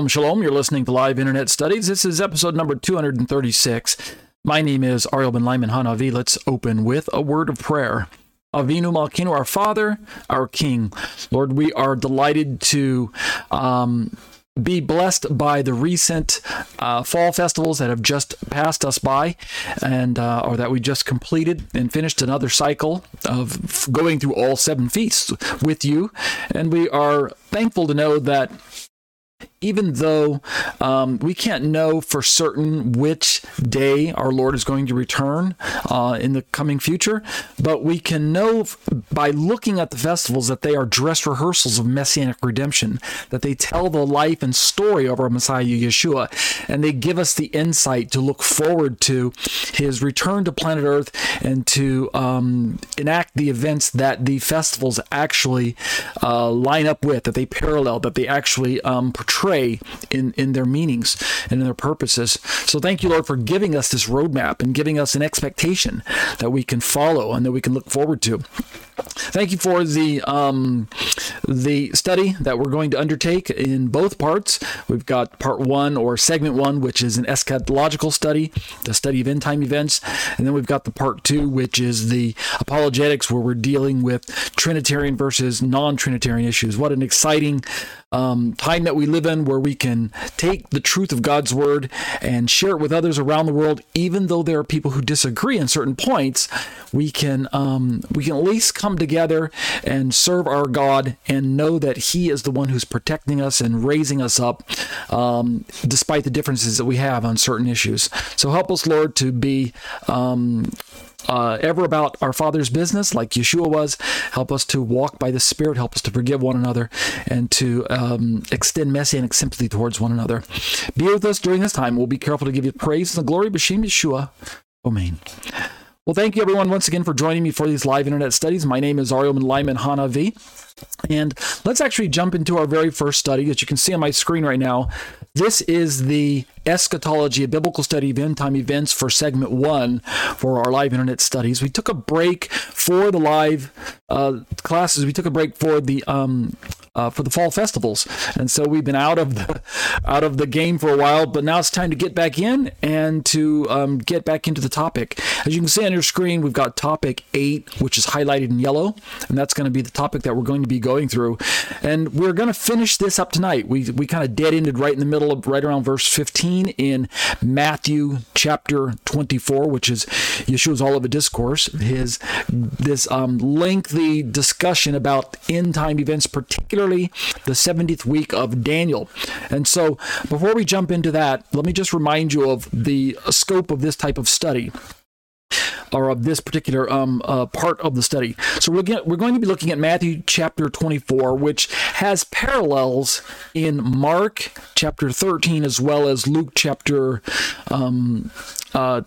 Shalom, shalom. You're listening to Live Internet Studies. This is episode number 236. My name is Ariel ben-Lyman HaNaviy. Let's open with a word of prayer. Avinu Malkinu, our Father, our King. Lord, we are delighted to um, be blessed by the recent uh, fall festivals that have just passed us by, and uh, or that we just completed and finished another cycle of going through all seven feasts with you. And we are thankful to know that even though um, we can't know for certain which day our Lord is going to return uh, in the coming future, but we can know by looking at the festivals that they are dress rehearsals of messianic redemption, that they tell the life and story of our Messiah Yeshua, and they give us the insight to look forward to his return to planet Earth and to um, enact the events that the festivals actually uh, line up with, that they parallel, that they actually um, portray in, in their meanings and in their purposes. So thank you, Lord, for giving us this roadmap and giving us an expectation that we can follow and that we can look forward to. Thank you for the um, the study that we're going to undertake in both parts. We've got part one or segment one, which is an eschatological study, the study of end time events, and then we've got the part two, which is the apologetics, where we're dealing with Trinitarian versus non-Trinitarian issues. What an exciting um, time that we live in where we can take the truth of God's word and share it with others around the world, even though there are people who disagree on certain points. We can um, we can at least come together and serve our God and know that He is the one who's protecting us and raising us up, um, despite the differences that we have on certain issues. So help us, Lord, to be um, uh, ever about our Father's business, like Yeshua was. Help us to walk by the Spirit. Help us to forgive one another and to um, extend messianic sympathy towards one another. Be with us during this time. We'll be careful to give you praise and the glory. B'Shem Yeshua. Amen. Well, thank you everyone once again for joining me for these live internet studies. My name is Ariel Lyman V, And let's actually jump into our very first study. As you can see on my screen right now, this is the eschatology, a biblical study of end time events for segment one for our live internet studies. We took a break for the live uh, classes. We took a break for the um, uh, for the fall festivals, and so we've been out of the out of the game for a while. But now it's time to get back in and to um, get back into the topic. As you can see on your screen, we've got topic eight, which is highlighted in yellow, and that's going to be the topic that we're going to be going through. And we're going to finish this up tonight. We we kind of dead ended right in the middle of right around verse 15 in Matthew chapter 24, which is Yeshua's Olivet Discourse, his this um, lengthy discussion about end time events, particularly the 70th week of Daniel. And so, before we jump into that, let me just remind you of the scope of this type of study or of this particular um, uh, part of the study. So we're, get, we're going to be looking at Matthew chapter 24, which has parallels in Mark chapter 13 as well as Luke chapter um, uh,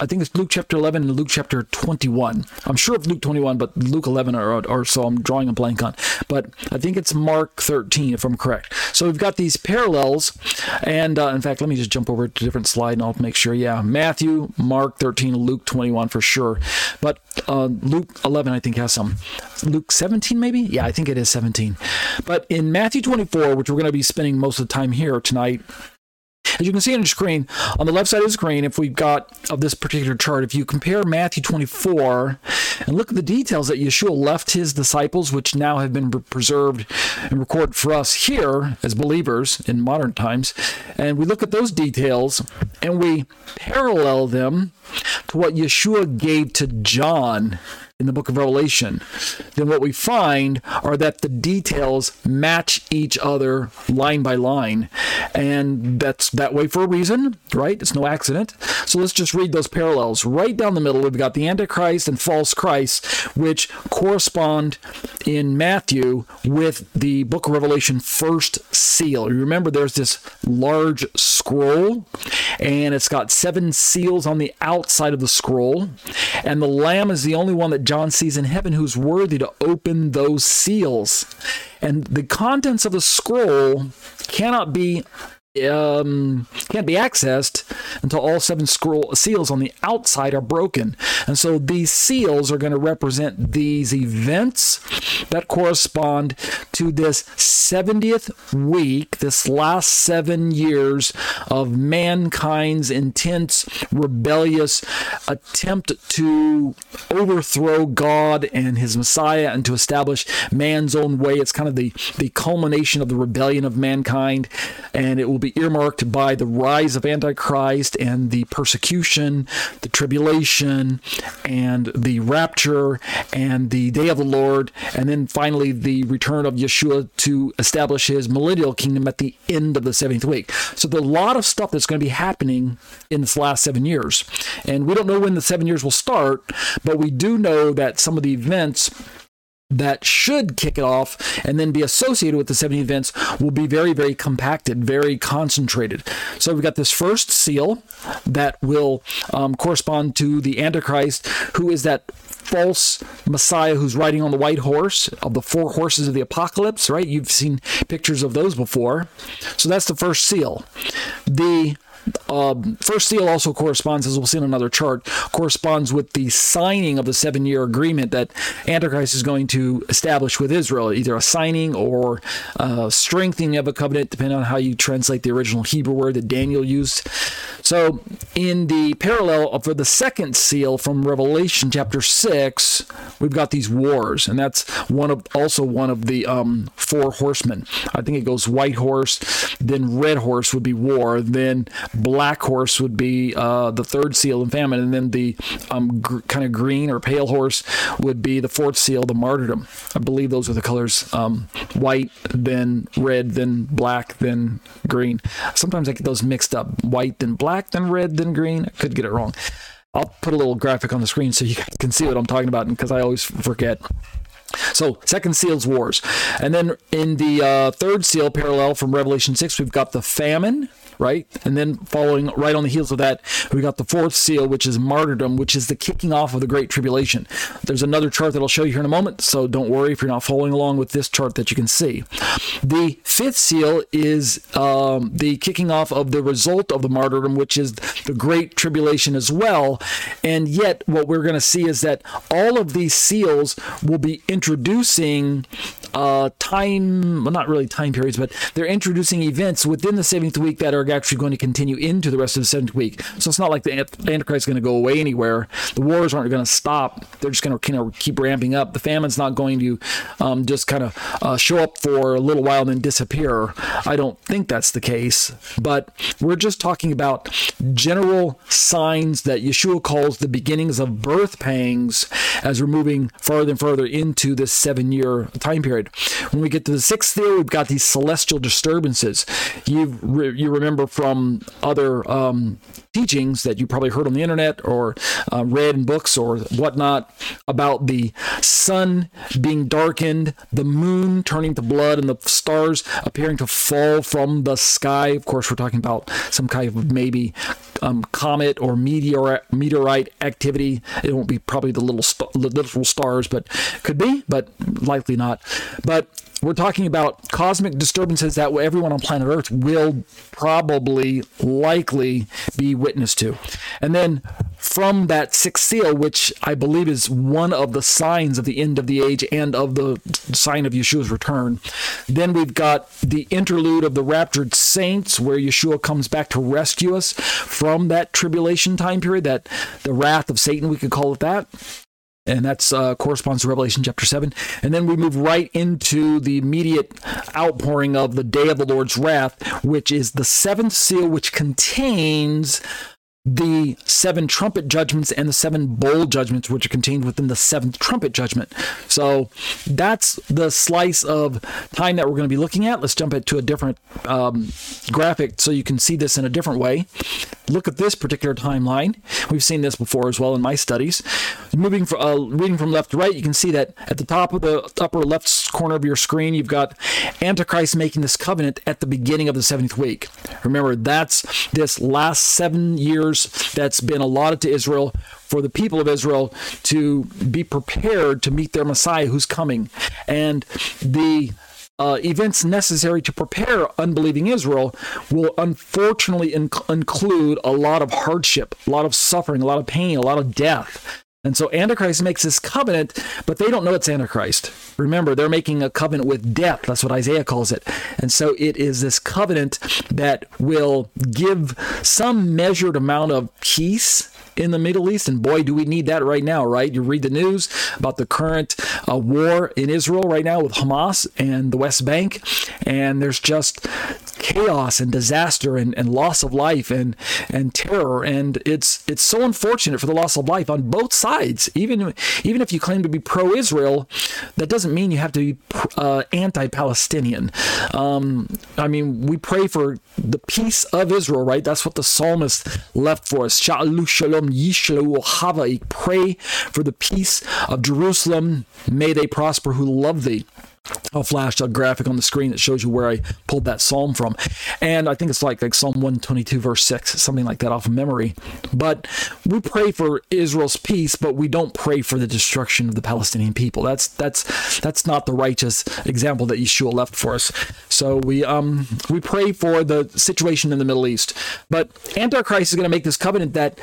I think it's Luke chapter 11 and Luke chapter 21. I'm sure of Luke 21, but Luke 11 or, or so I'm drawing a blank on. But I think it's Mark 13, if I'm correct. So we've got these parallels. And uh, in fact, let me just jump over to a different slide and I'll make sure. Yeah, Matthew, Mark 13, Luke 21 for sure. But uh, Luke 11, I think, has some. Luke 17, maybe? Yeah, I think it is 17. But in Matthew 24, which we're going to be spending most of the time here tonight, as you can see on your screen, on the left side of the screen, if we've got of this particular chart, if you compare Matthew 24 and look at the details that Yeshua left his disciples, which now have been preserved and recorded for us here as believers in modern times, and we look at those details and we parallel them to what Yeshua gave to John in the book of Revelation, then what we find are that the details match each other line by line. And that's that way for a reason, right? It's no accident. So let's just read those parallels. Right down the middle, we've got the Antichrist and false Christ, which correspond in Matthew with the book of Revelation first seal. You remember there's this large scroll, and it's got seven seals on the outside of the scroll, and the Lamb is the only one that John sees in heaven who's worthy to open those seals. And the contents of the scroll cannot be um, can't be accessed until all seven scroll seals on the outside are broken. And so these seals are going to represent these events that correspond to this 70th week, this last seven years of mankind's intense, rebellious attempt to overthrow God and his Messiah and to establish man's own way. It's kind of the, the culmination of the rebellion of mankind, and it will be earmarked by the rise of Antichrist and the persecution, the tribulation, and the rapture, and the day of the Lord, and then finally the return of Yeshua to establish his millennial kingdom at the end of the seventh week. So there's a lot of stuff that's going to be happening in this last seven years. And we don't know when the seven years will start, but we do know that some of the events that should kick it off and then be associated with the 70 events will be very, very compacted, very concentrated. So we've got this first seal that will um, correspond to the Antichrist, who is that false Messiah who's riding on the white horse of the four horses of the apocalypse, right? You've seen pictures of those before. So that's the first seal. The um, first seal also corresponds, as we'll see in another chart, corresponds with the signing of the seven year agreement that Antichrist is going to establish with Israel, either a signing or a strengthening of a covenant, depending on how you translate the original Hebrew word that Daniel used. So, in the parallel for the second seal from Revelation chapter 6, we've got these wars, and that's one of also one of the um, four horsemen. I think it goes white horse, then red horse would be war, then black horse would be uh, the third seal in famine, and then the um, gr- kind of green or pale horse would be the fourth seal, the martyrdom. I believe those are the colors: um, white, then red, then black, then green. Sometimes I get those mixed up: white, then black, then red, then green. I could get it wrong. I'll put a little graphic on the screen so you can see what I'm talking about because I always forget. So, second seal's wars. And then in the uh, third seal, parallel from Revelation 6, we've got the famine, right? And then following right on the heels of that, we got the fourth seal, which is martyrdom, which is the kicking off of the Great Tribulation. There's another chart that I'll show you here in a moment, so don't worry if you're not following along with this chart that you can see. The fifth seal is um, the kicking off of the result of the martyrdom, which is the Great Tribulation as well. And yet, what we're going to see is that all of these seals will be introducing uh, time, well, not really time periods, but they're introducing events within the 70th week that are actually going to continue into the rest of the seventh week. So it's not like the Antichrist is going to go away anywhere. The wars aren't going to stop. They're just going to kind of keep ramping up. The famine's not going to um, just kind of uh, show up for a little while and then disappear. I don't think that's the case. But we're just talking about general signs that Yeshua calls the beginnings of birth pangs as we're moving farther and further into this seven year time period. When we get to the sixth year, we've got these celestial disturbances. You, re- you remember from other um, teachings that you probably heard on the internet or uh, read in books or whatnot about the sun being darkened, the moon turning to blood, and the stars appearing to fall from the sky. Of course, we're talking about some kind of maybe um, comet or meteor meteorite activity. It won't be probably the little st- little stars, but could be, but likely not. But we're talking about cosmic disturbances that everyone on planet Earth will probably likely be witness to. And then from that sixth seal, which I believe is one of the signs of the end of the age and of the sign of Yeshua's return, then we've got the interlude of the raptured saints, where Yeshua comes back to rescue us from that tribulation time period, that the wrath of Satan, we could call it that and that's uh, corresponds to Revelation chapter 7. And then we move right into the immediate outpouring of the day of the Lord's wrath, which is the seventh seal, which contains the seven trumpet judgments and the seven bowl judgments, which are contained within the seventh trumpet judgment. So that's the slice of time that we're going to be looking at. Let's jump it to a different um, graphic so you can see this in a different way. Look at this particular timeline. We've seen this before as well in my studies. Moving from uh, reading from left to right, you can see that at the top of the upper left corner of your screen, you've got Antichrist making this covenant at the beginning of the seventh week. Remember, that's this last seven years that's been allotted to Israel for the people of Israel to be prepared to meet their Messiah who's coming. And the uh, events necessary to prepare unbelieving Israel will unfortunately inc- include a lot of hardship, a lot of suffering, a lot of pain, a lot of death. And so Antichrist makes this covenant, but they don't know it's Antichrist. Remember, they're making a covenant with death. That's what Isaiah calls it. And so it is this covenant that will give some measured amount of peace in the Middle East. And boy, do we need that right now, right? You read the news about the current uh, war in Israel right now with Hamas and the West Bank, and there's just chaos and disaster and, and loss of life and and terror and it's it's so unfortunate for the loss of life on both sides even even if you claim to be pro-Israel that doesn't mean you have to be uh, anti-Palestinian um, I mean we pray for the peace of Israel right that's what the psalmist left for us Sha'alu shalom yishlu pray for the peace of Jerusalem may they prosper who love thee I'll flash a graphic on the screen that shows you where I pulled that psalm from. And I think it's like, like Psalm 122, verse 6, something like that off of memory. But we pray for Israel's peace, but we don't pray for the destruction of the Palestinian people. That's that's that's not the righteous example that Yeshua left for us. So we um we pray for the situation in the Middle East. But Antichrist is going to make this covenant that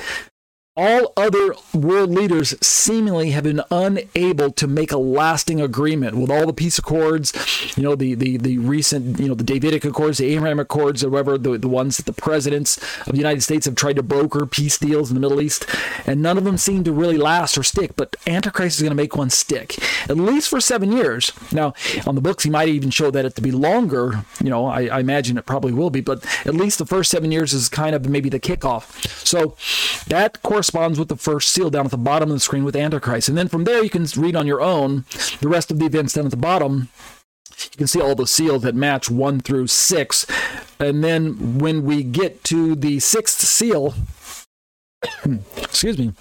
all other world leaders seemingly have been unable to make a lasting agreement with all the peace accords, you know, the the, the recent, you know, the Davidic Accords, the Abraham Accords, or whatever, the, the ones that the presidents of the United States have tried to broker peace deals in the Middle East, and none of them seem to really last or stick. But Antichrist is going to make one stick, at least for seven years. Now, on the books, he might even show that it to be longer. You know, I, I imagine it probably will be, but at least the first seven years is kind of maybe the kickoff. So that course corresponds with the first seal down at the bottom of the screen with Antichrist. And then from there, you can read on your own the rest of the events down at the bottom. You can see all the seals that match one through six. And then when we get to the sixth seal, excuse me,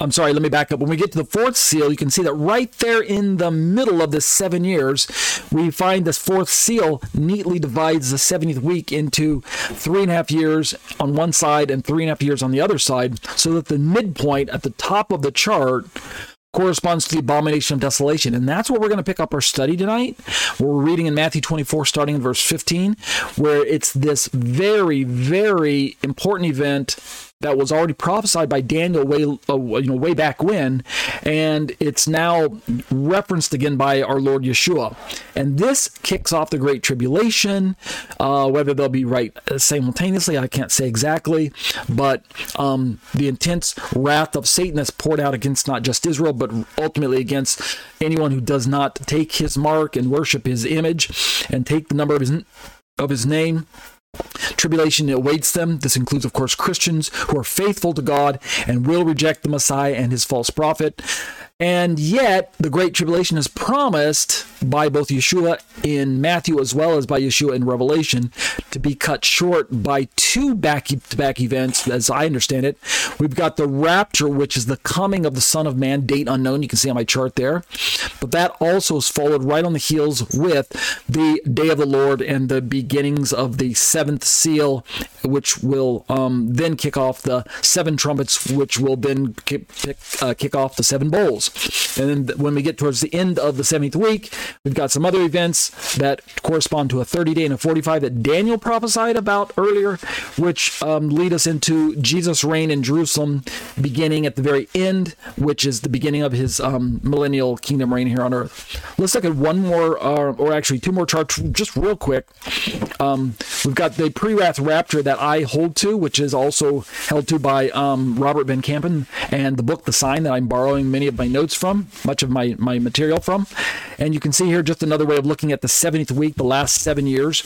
I'm sorry, let me back up. When we get to the fourth seal, you can see that right there in the middle of the seven years, we find this fourth seal neatly divides the 70th week into three and a half years on one side and three and a half years on the other side, so that the midpoint at the top of the chart corresponds to the abomination of desolation. And that's where we're going to pick up our study tonight. We're reading in Matthew 24, starting in verse 15, where it's this very, very important event that was already prophesied by Daniel way uh, you know way back when, and it's now referenced again by our Lord Yeshua. And this kicks off the Great Tribulation. Uh, whether they'll be right simultaneously, I can't say exactly, but um, the intense wrath of Satan that's poured out against not just Israel, but ultimately against anyone who does not take his mark and worship his image and take the number of his of his name Tribulation awaits them. This includes, of course, Christians who are faithful to God and will reject the Messiah and his false prophet. And yet, the Great Tribulation is promised by both Yeshua in Matthew as well as by Yeshua in Revelation to be cut short by two back to back events, as I understand it. We've got the rapture, which is the coming of the Son of Man, date unknown. You can see on my chart there. But that also is followed right on the heels with the day of the Lord and the beginnings of the seventh seal, which will um, then kick off the seven trumpets, which will then kick, uh, kick off the seven bowls. And then when we get towards the end of the 70th week, we've got some other events that correspond to a 30 day and a 45 that Daniel prophesied about earlier, which um, lead us into Jesus' reign in Jerusalem beginning at the very end, which is the beginning of his um, millennial kingdom reign here on earth. Let's look at one more, uh, or actually two more charts, just real quick. Um, we've got the pre wrath rapture that I hold to, which is also held to by um, Robert Van Kampen, and the book The Sign that I'm borrowing many of my notes from, much of my, my material from. And you can see here just another way of looking at the 70th week, the last seven years.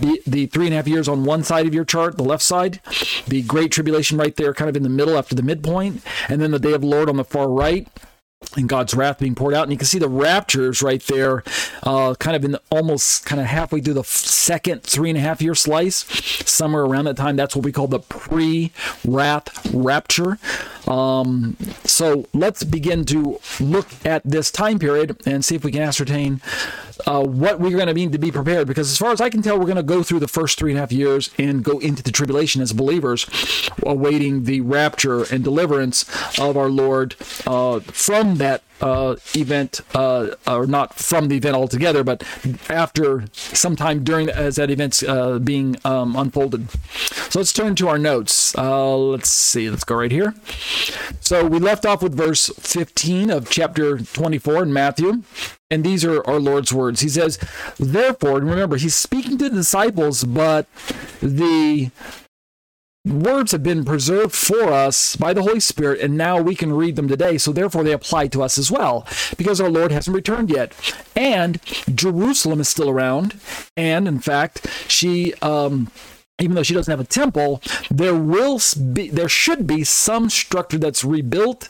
The, the three and a half years on one side of your chart, the left side, the Great Tribulation right there, kind of in the middle after the midpoint, and then the Day of the Lord on the far right and God's wrath being poured out. And you can see the raptures right there, uh, kind of in the, almost kind of halfway through the second three and a half year slice, somewhere around that time. That's what we call the pre wrath rapture. Um, so let's begin to look at this time period and see if we can ascertain uh, what we're going to need to be prepared. Because as far as I can tell, we're going to go through the first three and a half years and go into the tribulation as believers, awaiting the rapture and deliverance of our Lord uh, from that uh, event, uh, or not from the event altogether, but after sometime during as that event's uh, being um, unfolded. So let's turn to our notes. Uh, let's see. Let's go right here. So we left off with verse 15 of chapter 24 in Matthew. And these are our Lord's words. He says, Therefore, remember, he's speaking to the disciples, but the words have been preserved for us by the Holy Spirit, and now we can read them today. So therefore, they apply to us as well, because our Lord hasn't returned yet, and Jerusalem is still around, and in fact, she. Um, even though she doesn't have a temple, there will be, there should be some structure that's rebuilt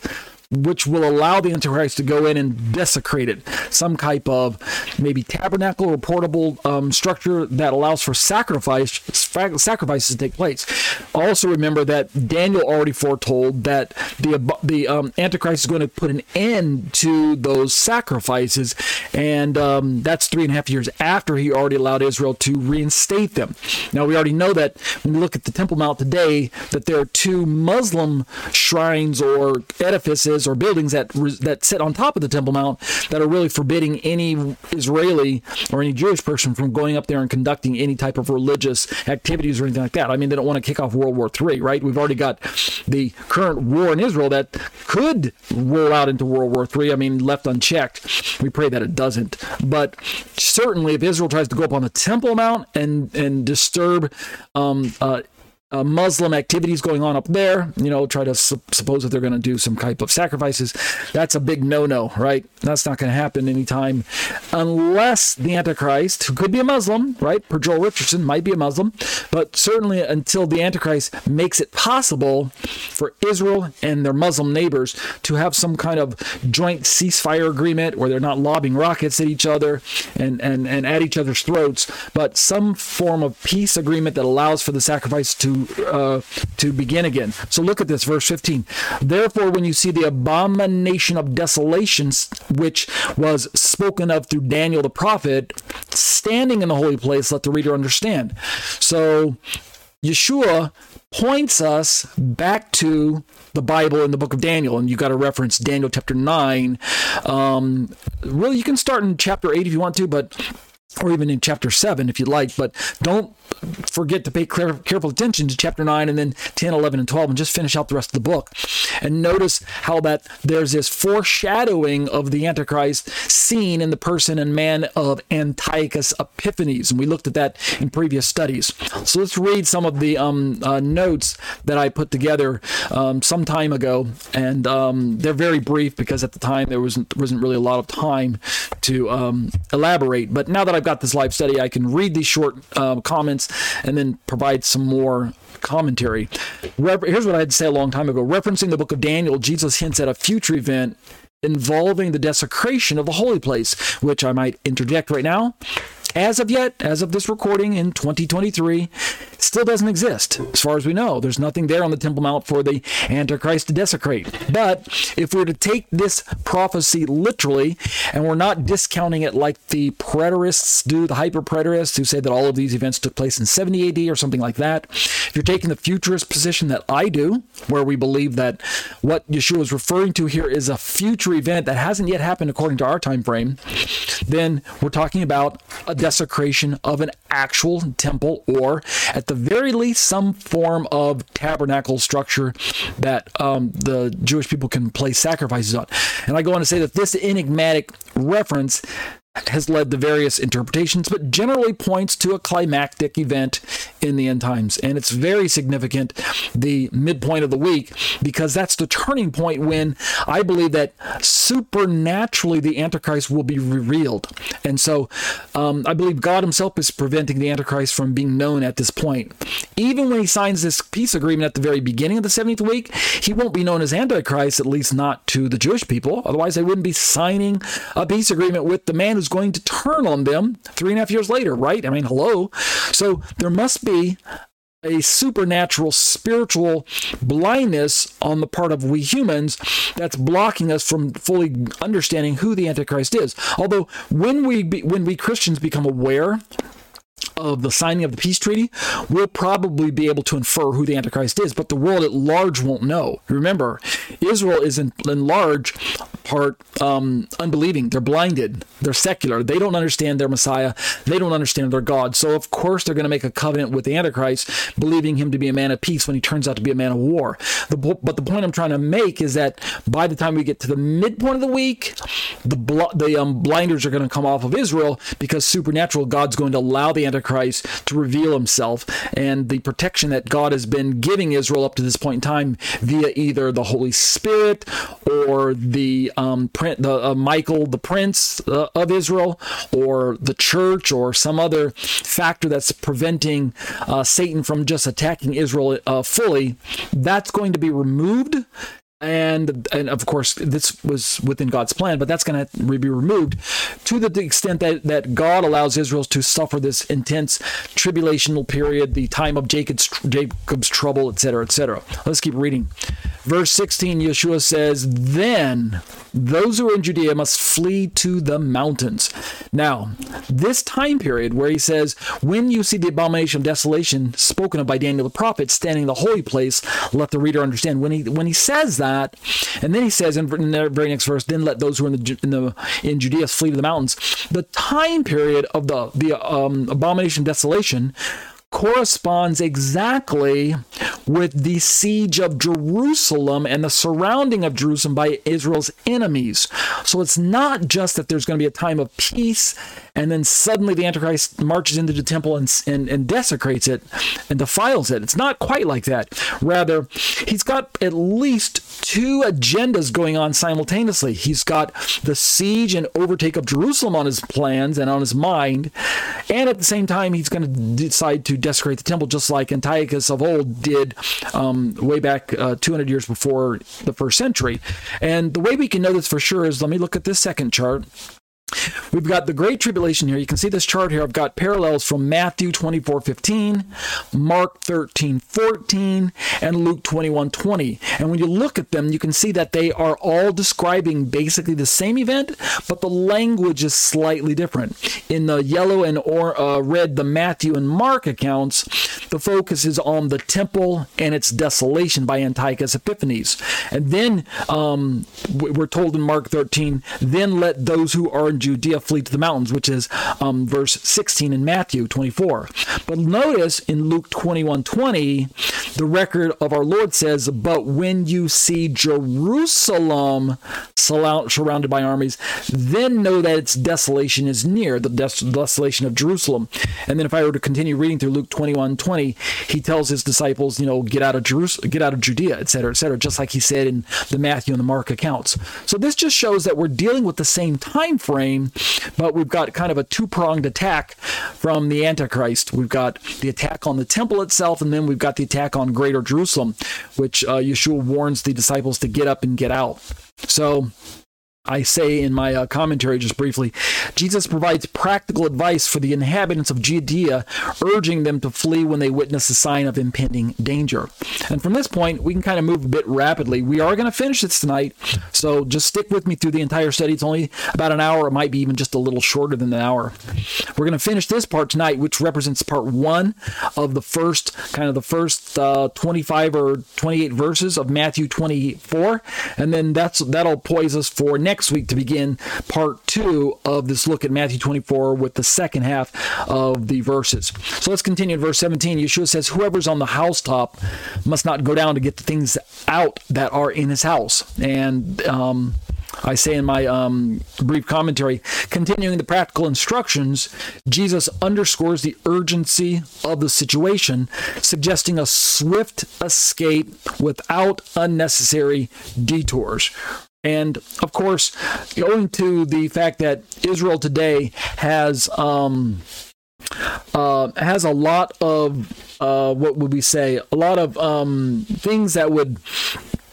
which will allow the Antichrist to go in and desecrate it. Some type of maybe tabernacle or portable um, structure that allows for sacrifice sacrifices to take place. Also, remember that Daniel already foretold that the the um, Antichrist is going to put an end to those sacrifices, and um, that's three and a half years after he already allowed Israel to reinstate them. Now, we already know that when we look at the Temple Mount today, that there are two Muslim shrines or edifices or buildings that that sit on top of the Temple Mount that are really forbidding any Israeli or any Jewish person from going up there and conducting any type of religious activities or anything like that. I mean, they don't want to kick off World War III, right? We've already got the current war in Israel that could roll out into World War III. I mean, left unchecked. We pray that it doesn't. But certainly, if Israel tries to go up on the Temple Mount and and disturb um, uh, uh, Muslim activities going on up there, you know, try to su- suppose that they're going to do some type of sacrifices. That's a big no no, right? That's not going to happen anytime unless the Antichrist, who could be a Muslim, right? Per Joel Richardson, might be a Muslim, but certainly until the Antichrist makes it possible for Israel and their Muslim neighbors to have some kind of joint ceasefire agreement where they're not lobbing rockets at each other and, and, and at each other's throats, but some form of peace agreement that allows for the sacrifice to uh, to begin again. So look at this, verse 15. Therefore, when you see the abomination of desolations, which was spoken of through Daniel the prophet, standing in the holy place, let the reader understand. So Yeshua points us back to the Bible in the book of Daniel, and you got to reference Daniel chapter 9. Um, really, you can start in chapter 8 if you want to, but or even in chapter 7 if you'd like, but don't forget to pay careful attention to chapter 9 and then 10, 11, and 12 and just finish out the rest of the book. And notice how that there's this foreshadowing of the Antichrist seen in the person and man of Antiochus Epiphanes. And we looked at that in previous studies. So let's read some of the um, uh, notes that I put together um, some time ago. And um, they're very brief because at the time there wasn't, wasn't really a lot of time to um, elaborate. But now that I've got this live study, I can read these short uh, comments and then provide some more commentary. Here's what I had to say a long time ago. Referencing the book of Daniel, Jesus hints at a future event involving the desecration of the holy place, which I might interject right now as of yet, as of this recording in 2023, still doesn't exist. As far as we know, there's nothing there on the Temple Mount for the Antichrist to desecrate. But if we're to take this prophecy literally, and we're not discounting it like the preterists do, the hyper preterists who say that all of these events took place in 70 AD or something like that, if you're taking the futurist position that I do, where we believe that what Yeshua is referring to here is a future event that hasn't yet happened according to our time frame, then we're talking about a desecration of an actual temple or, at the very least, some form of tabernacle structure that um, the Jewish people can place sacrifices on. And I go on to say that this enigmatic reference has led to various interpretations, but generally points to a climactic event in the end times. And it's very significant, the midpoint of the week, because that's the turning point when I believe that supernaturally the Antichrist will be revealed. And so um, I believe God Himself is preventing the Antichrist from being known at this point. Even when He signs this peace agreement at the very beginning of the 70th week, He won't be known as Antichrist, at least not to the Jewish people. Otherwise, they wouldn't be signing a peace agreement with the man who's going to turn on them three and a half years later, right? I mean, hello. So there must be a supernatural spiritual blindness on the part of we humans that's blocking us from fully understanding who the antichrist is although when we be, when we christians become aware of the signing of the peace treaty, we'll probably be able to infer who the Antichrist is, but the world at large won't know. Remember, Israel is in, in large part um, unbelieving. They're blinded. They're secular. They don't understand their Messiah. They don't understand their God. So, of course, they're going to make a covenant with the Antichrist, believing him to be a man of peace when he turns out to be a man of war. The, but the point I'm trying to make is that by the time we get to the midpoint of the week, the, the um, blinders are going to come off of Israel because supernatural God's going to allow the Antichrist to reveal himself. And the protection that God has been giving Israel up to this point in time via either the Holy Spirit or the um, print, the uh, Michael, the Prince uh, of Israel, or the church, or some other factor that's preventing uh, Satan from just attacking Israel uh, fully, that's going to be removed and and of course this was within God's plan, but that's going to be removed to the extent that that God allows Israel to suffer this intense tribulational period, the time of Jacob's Jacob's trouble, etc., etc. Let's keep reading. Verse 16, Yeshua says, "Then those who are in Judea must flee to the mountains." Now, this time period where he says, "When you see the abomination of desolation spoken of by Daniel the prophet standing in the holy place, let the reader understand." When he when he says that that. And then he says in the very next verse, then let those who are in the in the in Judea flee to the mountains. The time period of the the um, abomination desolation corresponds exactly with the siege of Jerusalem and the surrounding of Jerusalem by Israel's enemies. So it's not just that there's going to be a time of peace and then suddenly the Antichrist marches into the temple and, and, and desecrates it and defiles it. It's not quite like that. Rather, he's got at least two agendas going on simultaneously. He's got the siege and overtake of Jerusalem on his plans and on his mind, and at the same time, he's going to decide to desecrate the temple, just like Antiochus of old did um, way back uh, 200 years before the first century. And the way we can know this for sure is let me look at this second chart. We've got the Great Tribulation here. You can see this chart here. I've got parallels from Matthew 24 15, Mark 13 14, and Luke 21 20. And when you look at them, you can see that they are all describing basically the same event, but the language is slightly different. In the yellow and or, uh, red, the Matthew and Mark accounts, the focus is on the temple and its desolation by Antiochus Epiphanes. And then um, we're told in Mark 13, then let those who are in Judea flee to the mountains, which is um, verse 16 in Matthew 24. But notice in Luke 21 20, the record of our Lord says, But when you see Jerusalem surrounded by armies, then know that its desolation is near, the desolation of Jerusalem. And then if I were to continue reading through Luke 21 20, he tells his disciples, you know, get out of Jerusalem, get out of Judea, etc., etc., just like he said in the Matthew and the Mark accounts. So this just shows that we're dealing with the same time frame but we've got kind of a two pronged attack from the Antichrist. We've got the attack on the temple itself, and then we've got the attack on Greater Jerusalem, which uh, Yeshua warns the disciples to get up and get out. So I say in my uh, commentary just briefly, Jesus provides practical advice for the inhabitants of Judea, urging them to flee when they witness a sign of impending danger. And from this point, we can kind of move a bit rapidly. We are going to finish this tonight, so just stick with me through the entire study. It's only about an hour, it might be even just a little shorter than an hour. We're going to finish this part tonight, which represents part one of the first, kind of the first uh, 25 or 28 verses of Matthew 24, and then that's that'll poise us for next next week to begin part two of this look at Matthew 24 with the second half of the verses. So let's continue in verse 17. Yeshua says, Whoever's on the housetop must not go down to get the things out that are in his house. And um, I say in my um, brief commentary, continuing the practical instructions, Jesus underscores the urgency of the situation, suggesting a swift escape without unnecessary detours. And of course, owing to the fact that Israel today has um, uh, has a lot of uh, what would we say? A lot of um, things that would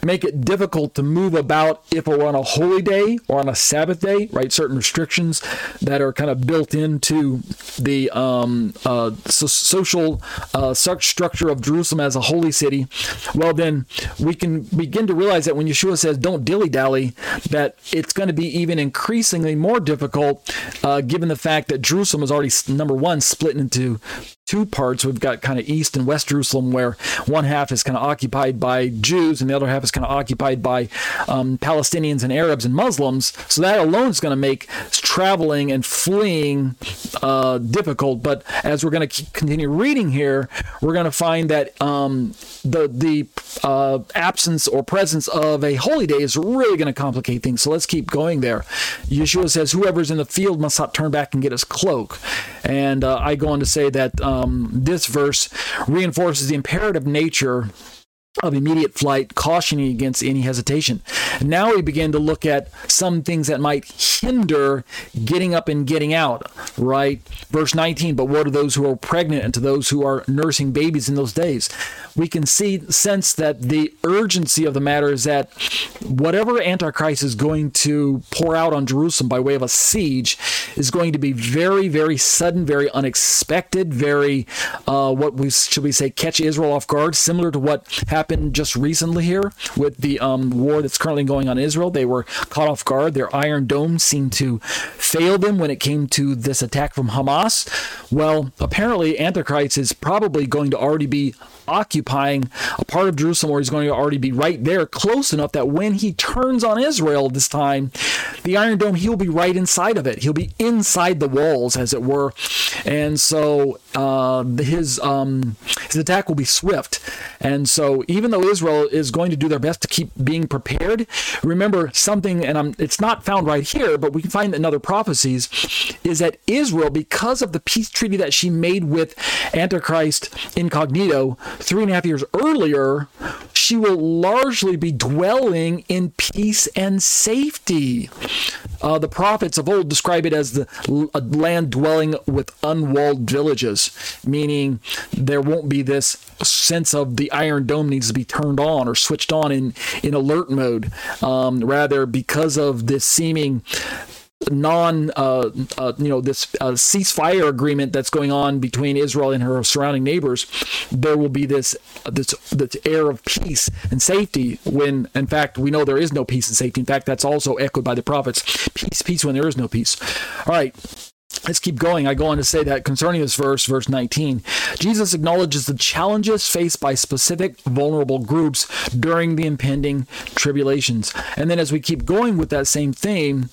make it difficult to move about if we're on a holy day or on a Sabbath day, right? Certain restrictions that are kind of built into the um, uh, so social uh, structure of Jerusalem as a holy city. Well, then we can begin to realize that when Yeshua says, don't dilly dally, that it's going to be even increasingly more difficult uh, given the fact that Jerusalem is already, number one, split into two parts. We've got kind of East and West Jerusalem, where one half is kind of occupied by Jews and the other half is kind of occupied by um, Palestinians and Arabs and Muslims. So that alone is going to make traveling and fleeing uh, difficult. But as we're going to continue reading here, we're going to find that um, the the uh, absence or presence of a holy day is really going to complicate things. So let's keep going there. Yeshua says, "Whoever's in the field must not turn back and get his cloak." And uh, I go on to say that. Um, um, this verse reinforces the imperative nature of immediate flight, cautioning against any hesitation. Now we begin to look at some things that might hinder getting up and getting out, right? Verse 19, but what are those who are pregnant and to those who are nursing babies in those days? We can see, sense that the urgency of the matter is that whatever Antichrist is going to pour out on Jerusalem by way of a siege is going to be very, very sudden, very unexpected, very, uh, what we should we say, catch Israel off guard, similar to what happened just recently here with the um, war that's currently going on in Israel. They were caught off guard. Their Iron Dome seemed to fail them when it came to this attack from Hamas. Well, apparently, Antichrist is probably going to already be occupying a part of Jerusalem where he's going to already be right there, close enough that when he turns on Israel this time, the Iron Dome, he'll be right inside of it. He'll be inside the walls, as it were. And so uh, his um, his attack will be swift. And so even though Israel is going to do their best to keep being prepared, remember something, and I'm, it's not found right here, but we can find in other prophecies, is that Israel, because of the peace treaty that she made with Antichrist incognito three and a half years earlier, she will largely be dwelling in peace and safety. Uh, the prophets of old describe it as the land dwelling with unwalled villages, meaning there won't be this sense of the iron dome needs to be turned on or switched on in, in alert mode. Um, rather, because of this seeming non uh, uh, you know this uh, ceasefire agreement that's going on between Israel and her surrounding neighbors there will be this this this air of peace and safety when in fact we know there is no peace and safety. In fact that's also echoed by the prophets. Peace peace when there is no peace. All right Let's keep going. I go on to say that concerning this verse, verse 19, Jesus acknowledges the challenges faced by specific vulnerable groups during the impending tribulations. And then as we keep going with that same theme,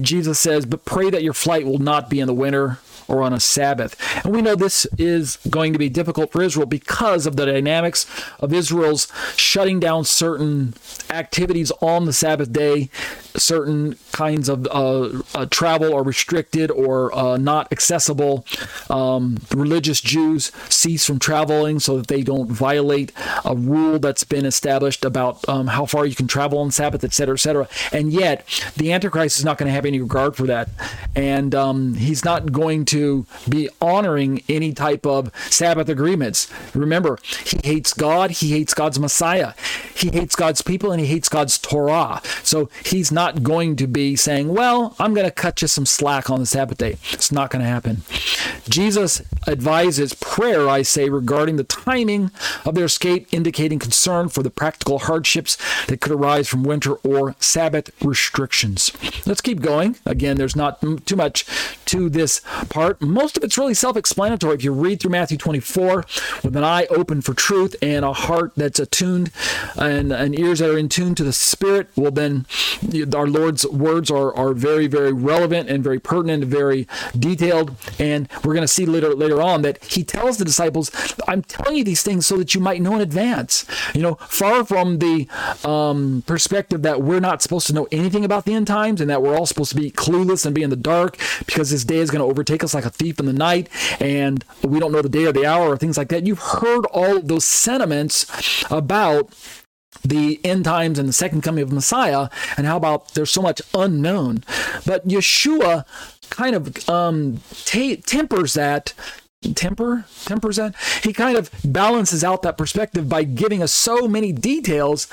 Jesus says, But pray that your flight will not be in the winter or on a Sabbath. And we know this is going to be difficult for Israel because of the dynamics of Israel's shutting down certain activities on the Sabbath day. Certain kinds of uh, uh, travel are restricted or uh, not accessible. Um, religious Jews cease from traveling so that they don't violate a rule that's been established about um, how far you can travel on Sabbath, etc., etc. And yet, the Antichrist is not going to have any regard for that, and um, he's not going to to be honoring any type of Sabbath agreements. Remember, he hates God, he hates God's Messiah, he hates God's people, and he hates God's Torah. So he's not going to be saying, Well, I'm going to cut you some slack on the Sabbath day. It's not going to happen. Jesus advises prayer, I say, regarding the timing of their escape, indicating concern for the practical hardships that could arise from winter or Sabbath restrictions. Let's keep going. Again, there's not too much to this part. Most of it's really self explanatory. If you read through Matthew 24 with an eye open for truth and a heart that's attuned and, and ears that are in tune to the Spirit, well, then our Lord's words are, are very, very relevant and very pertinent and very detailed. And we're going to see later, later on that he tells the disciples, I'm telling you these things so that you might know in advance. You know, far from the um, perspective that we're not supposed to know anything about the end times and that we're all supposed to be clueless and be in the dark because this day is going to overtake us like a thief in the night and we don't know the day or the hour or things like that. You've heard all those sentiments about the end times and the second coming of Messiah, and how about there's so much unknown. But Yeshua kind of um, t- tempers that temper tempers that? He kind of balances out that perspective by giving us so many details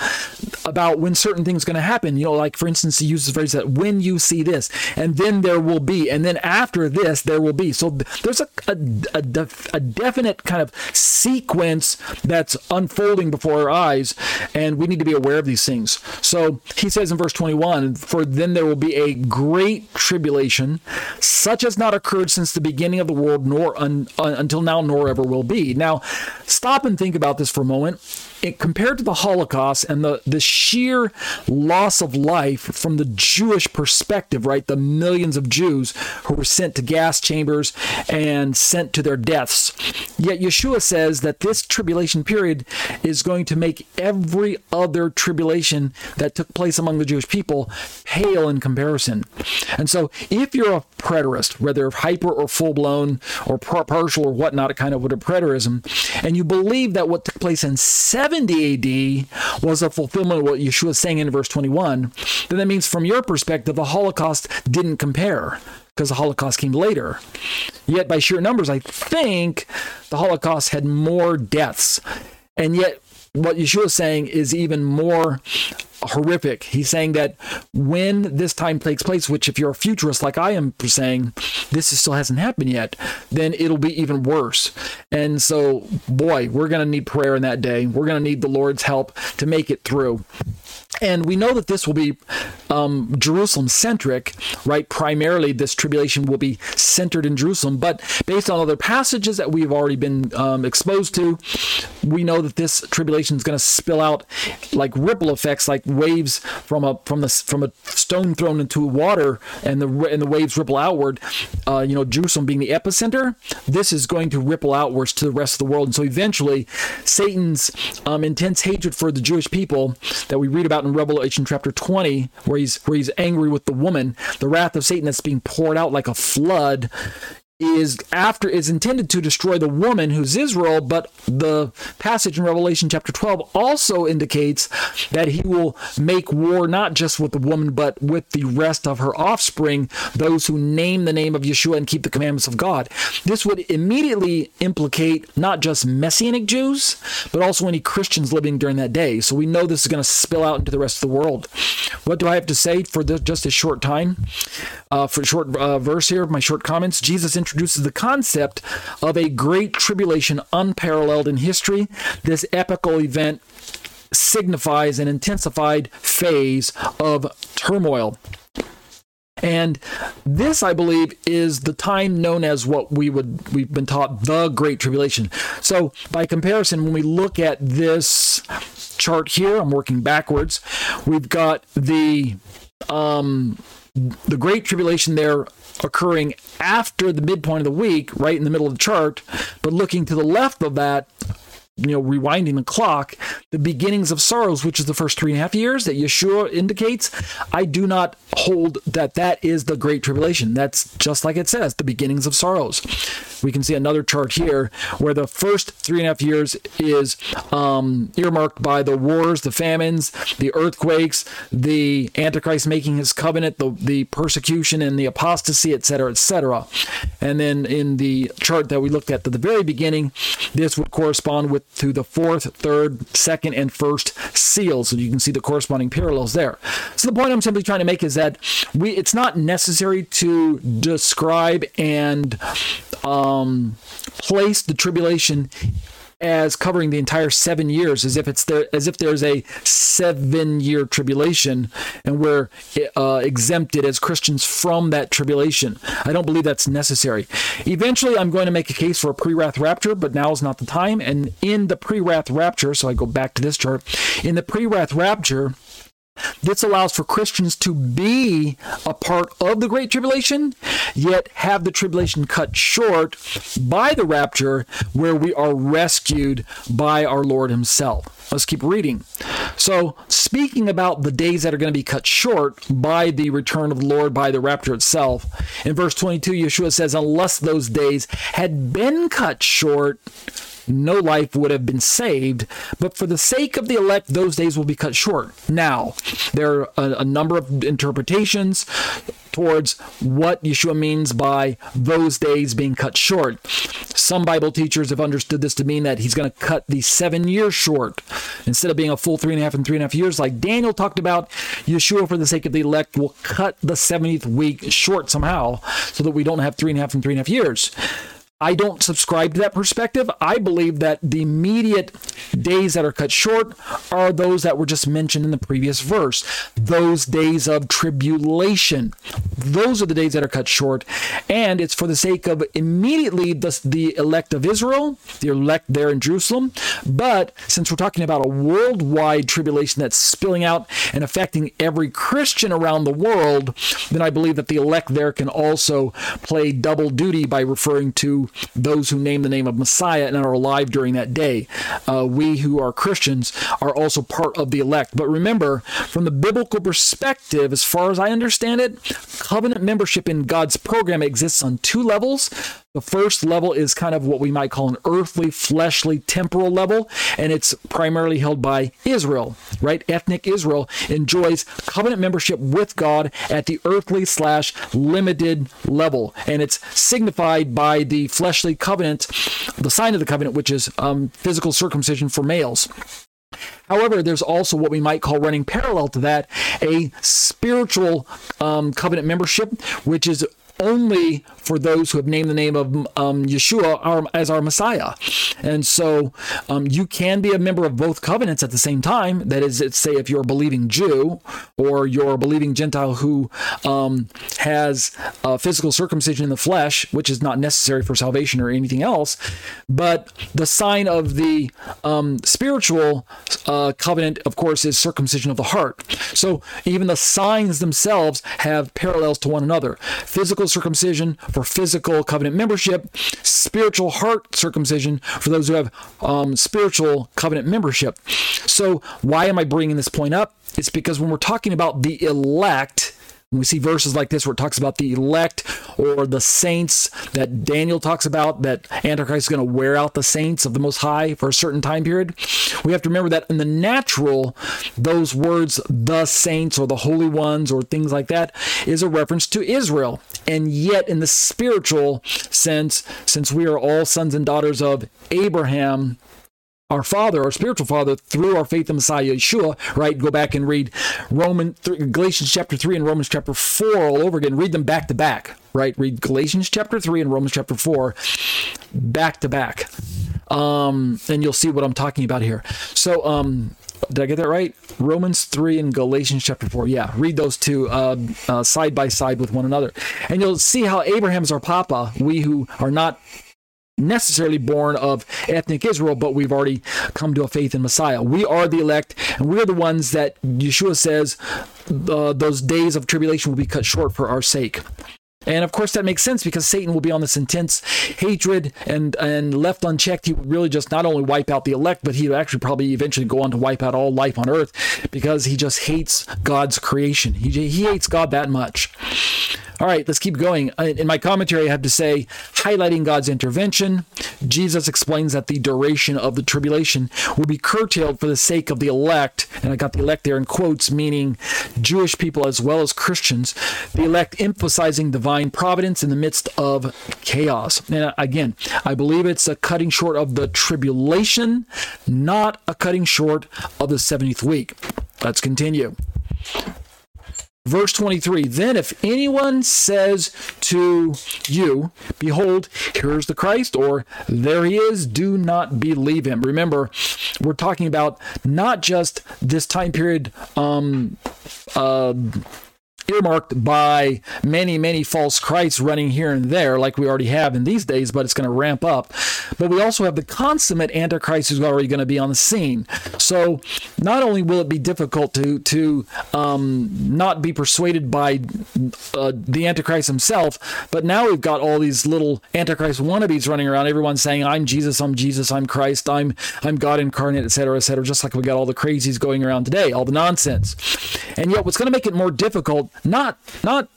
about when certain things going to happen. You know like for instance he uses the phrase that when you see this and then there will be and then after this there will be. So there's a a, a, def, a definite kind of sequence that's unfolding before our eyes and we need to be aware of these things. So he says in verse 21 for then there will be a great tribulation such as not occurred since the beginning of the world nor un, uh, until now nor ever will be. Now, stop and think about this for a moment it, compared to the Holocaust and the, the sheer loss of life from the Jewish perspective, right? The millions of Jews who were sent to gas chambers and sent to their deaths. Yet Yeshua says that this tribulation period is going to make every other tribulation that took place among the Jewish people pale in comparison. And so if you're a preterist, whether hyper or full blown or partial or whatnot, a kind of what a preterism, and you believe that what took place in 70 AD was a fulfillment of what Yeshua is saying in verse 21, then that means from your perspective, the Holocaust didn't compare because the Holocaust came later. Yet, by sheer numbers, I think the Holocaust had more deaths. And yet, what Yeshua is saying is even more horrific. He's saying that when this time takes place, which if you're a futurist like I am saying, this still hasn't happened yet, then it'll be even worse. And so, boy, we're going to need prayer in that day. We're going to need the Lord's help to make it through. And we know that this will be um, Jerusalem centric, right? Primarily, this tribulation will be centered in Jerusalem. But based on other passages that we've already been um, exposed to, we know that this tribulation is going to spill out like ripple effects, like waves from a from the from a stone thrown into water, and the and the waves ripple outward. Uh, you know, Jerusalem being the epicenter, this is going to ripple outwards to the rest of the world. And so eventually, Satan's um, intense hatred for the Jewish people that we read about in Revelation chapter 20, where he's where he's angry with the woman, the wrath of Satan that's being poured out like a flood is after is intended to destroy the woman who's Israel, but the passage in Revelation chapter 12 also indicates that he will make war not just with the woman but with the rest of her offspring, those who name the name of Yeshua and keep the commandments of God. This would immediately implicate not just messianic Jews, but also any Christians living during that day. So we know this is going to spill out into the rest of the world. What do I have to say for this, just a short time? Uh, for a short uh, verse here, my short comments. Jesus introduces the concept of a great tribulation unparalleled in history. This epical event signifies an intensified phase of turmoil. And this, I believe, is the time known as what we would we've been taught the Great Tribulation. So, by comparison, when we look at this chart here, I'm working backwards. We've got the um, the Great Tribulation there occurring after the midpoint of the week, right in the middle of the chart, but looking to the left of that, you know, rewinding the clock, the beginnings of sorrows, which is the first three and a half years that Yeshua indicates, I do not hold that that is the Great Tribulation. That's just like it says, the beginnings of sorrows. We can see another chart here where the first three and a half years is um, earmarked by the wars, the famines, the earthquakes, the Antichrist making his covenant, the, the persecution and the apostasy, etc., etc. And then in the chart that we looked at at the very beginning, this would correspond with to the fourth, third, second, and first seals. So you can see the corresponding parallels there. So the point I'm simply trying to make is that we it's not necessary to describe and um, place the tribulation as covering the entire seven years, as if it's there, as if there's a seven-year tribulation, and we're uh, exempted as Christians from that tribulation. I don't believe that's necessary. Eventually, I'm going to make a case for a pre-wrath rapture, but now is not the time. And in the pre-wrath rapture, so I go back to this chart. In the pre-wrath rapture, this allows for Christians to be a part of the Great Tribulation, yet have the tribulation cut short by the rapture, where we are rescued by our Lord Himself. Let's keep reading. So, speaking about the days that are going to be cut short by the return of the Lord, by the rapture itself, in verse 22, Yeshua says, Unless those days had been cut short, no life would have been saved, but for the sake of the elect, those days will be cut short. Now, there are a, a number of interpretations towards what Yeshua means by those days being cut short. Some Bible teachers have understood this to mean that he's going to cut the seven years short. Instead of being a full three and a half and three and a half years, like Daniel talked about, Yeshua, for the sake of the elect, will cut the 70th week short somehow so that we don't have three and a half and three and a half years. I don't subscribe to that perspective. I believe that the immediate days that are cut short are those that were just mentioned in the previous verse. Those days of tribulation. Those are the days that are cut short. And it's for the sake of immediately the, the elect of Israel, the elect there in Jerusalem. But since we're talking about a worldwide tribulation that's spilling out and affecting every Christian around the world, then I believe that the elect there can also play double duty by referring to those who name the name of Messiah and are alive during that day. Uh, we who are Christians are also part of the elect. But remember, from the biblical perspective, as far as I understand it, covenant membership in God's program exists on two levels. The first level is kind of what we might call an earthly, fleshly, temporal level, and it's primarily held by Israel, right? Ethnic Israel enjoys covenant membership with God at the earthly slash limited level, and it's signified by the fleshly covenant, the sign of the covenant, which is um, physical circumcision for males. However, there's also what we might call running parallel to that a spiritual um, covenant membership, which is only for those who have named the name of um, Yeshua our, as our Messiah. And so um, you can be a member of both covenants at the same time. That is, say, if you're a believing Jew or you're a believing Gentile who um, has physical circumcision in the flesh, which is not necessary for salvation or anything else. But the sign of the um, spiritual uh, covenant, of course, is circumcision of the heart. So even the signs themselves have parallels to one another. Physical circumcision for physical covenant membership, spiritual heart circumcision for those who have um, spiritual covenant membership. So, why am I bringing this point up? It's because when we're talking about the elect, when we see verses like this where it talks about the elect or the saints that Daniel talks about, that Antichrist is going to wear out the saints of the Most High for a certain time period, we have to remember that in the natural, those words, the saints or the holy ones or things like that, is a reference to Israel. And yet, in the spiritual sense, since we are all sons and daughters of Abraham, our father, our spiritual father, through our faith in Messiah Yeshua, right? Go back and read Roman Galatians chapter 3 and Romans chapter 4 all over again. Read them back to back, right? Read Galatians chapter 3 and Romans chapter 4 back to back. Um, and you'll see what I'm talking about here. So, um, did I get that right? Romans 3 and Galatians chapter 4. Yeah, read those two uh, uh, side by side with one another. And you'll see how Abraham's our papa. We who are not necessarily born of ethnic Israel, but we've already come to a faith in Messiah. We are the elect, and we're the ones that Yeshua says uh, those days of tribulation will be cut short for our sake. And of course, that makes sense because Satan will be on this intense hatred and, and left unchecked. He would really just not only wipe out the elect, but he would actually probably eventually go on to wipe out all life on earth because he just hates God's creation. He, he hates God that much. All right, let's keep going. Uh, in my commentary, I have to say, highlighting God's intervention, Jesus explains that the duration of the tribulation will be curtailed for the sake of the elect. And I got the elect there in quotes, meaning Jewish people as well as Christians. The elect emphasizing divine providence in the midst of chaos. And uh, again, I believe it's a cutting short of the tribulation, not a cutting short of the 70th week. Let's continue. Verse 23 Then if anyone says to you, Behold, here's the Christ, or there he is, do not believe him. Remember, we're talking about not just this time period um, uh, earmarked by many, many false Christs running here and there, like we already have in these days, but it's going to ramp up. But we also have the consummate Antichrist who's already going to be on the scene. So not only will it be difficult to to um, not be persuaded by uh, the Antichrist himself, but now we've got all these little Antichrist wannabes running around. Everyone saying, "I'm Jesus, I'm Jesus, I'm Christ, I'm I'm God incarnate, etc., etc." Just like we got all the crazies going around today, all the nonsense. And yet, what's going to make it more difficult not not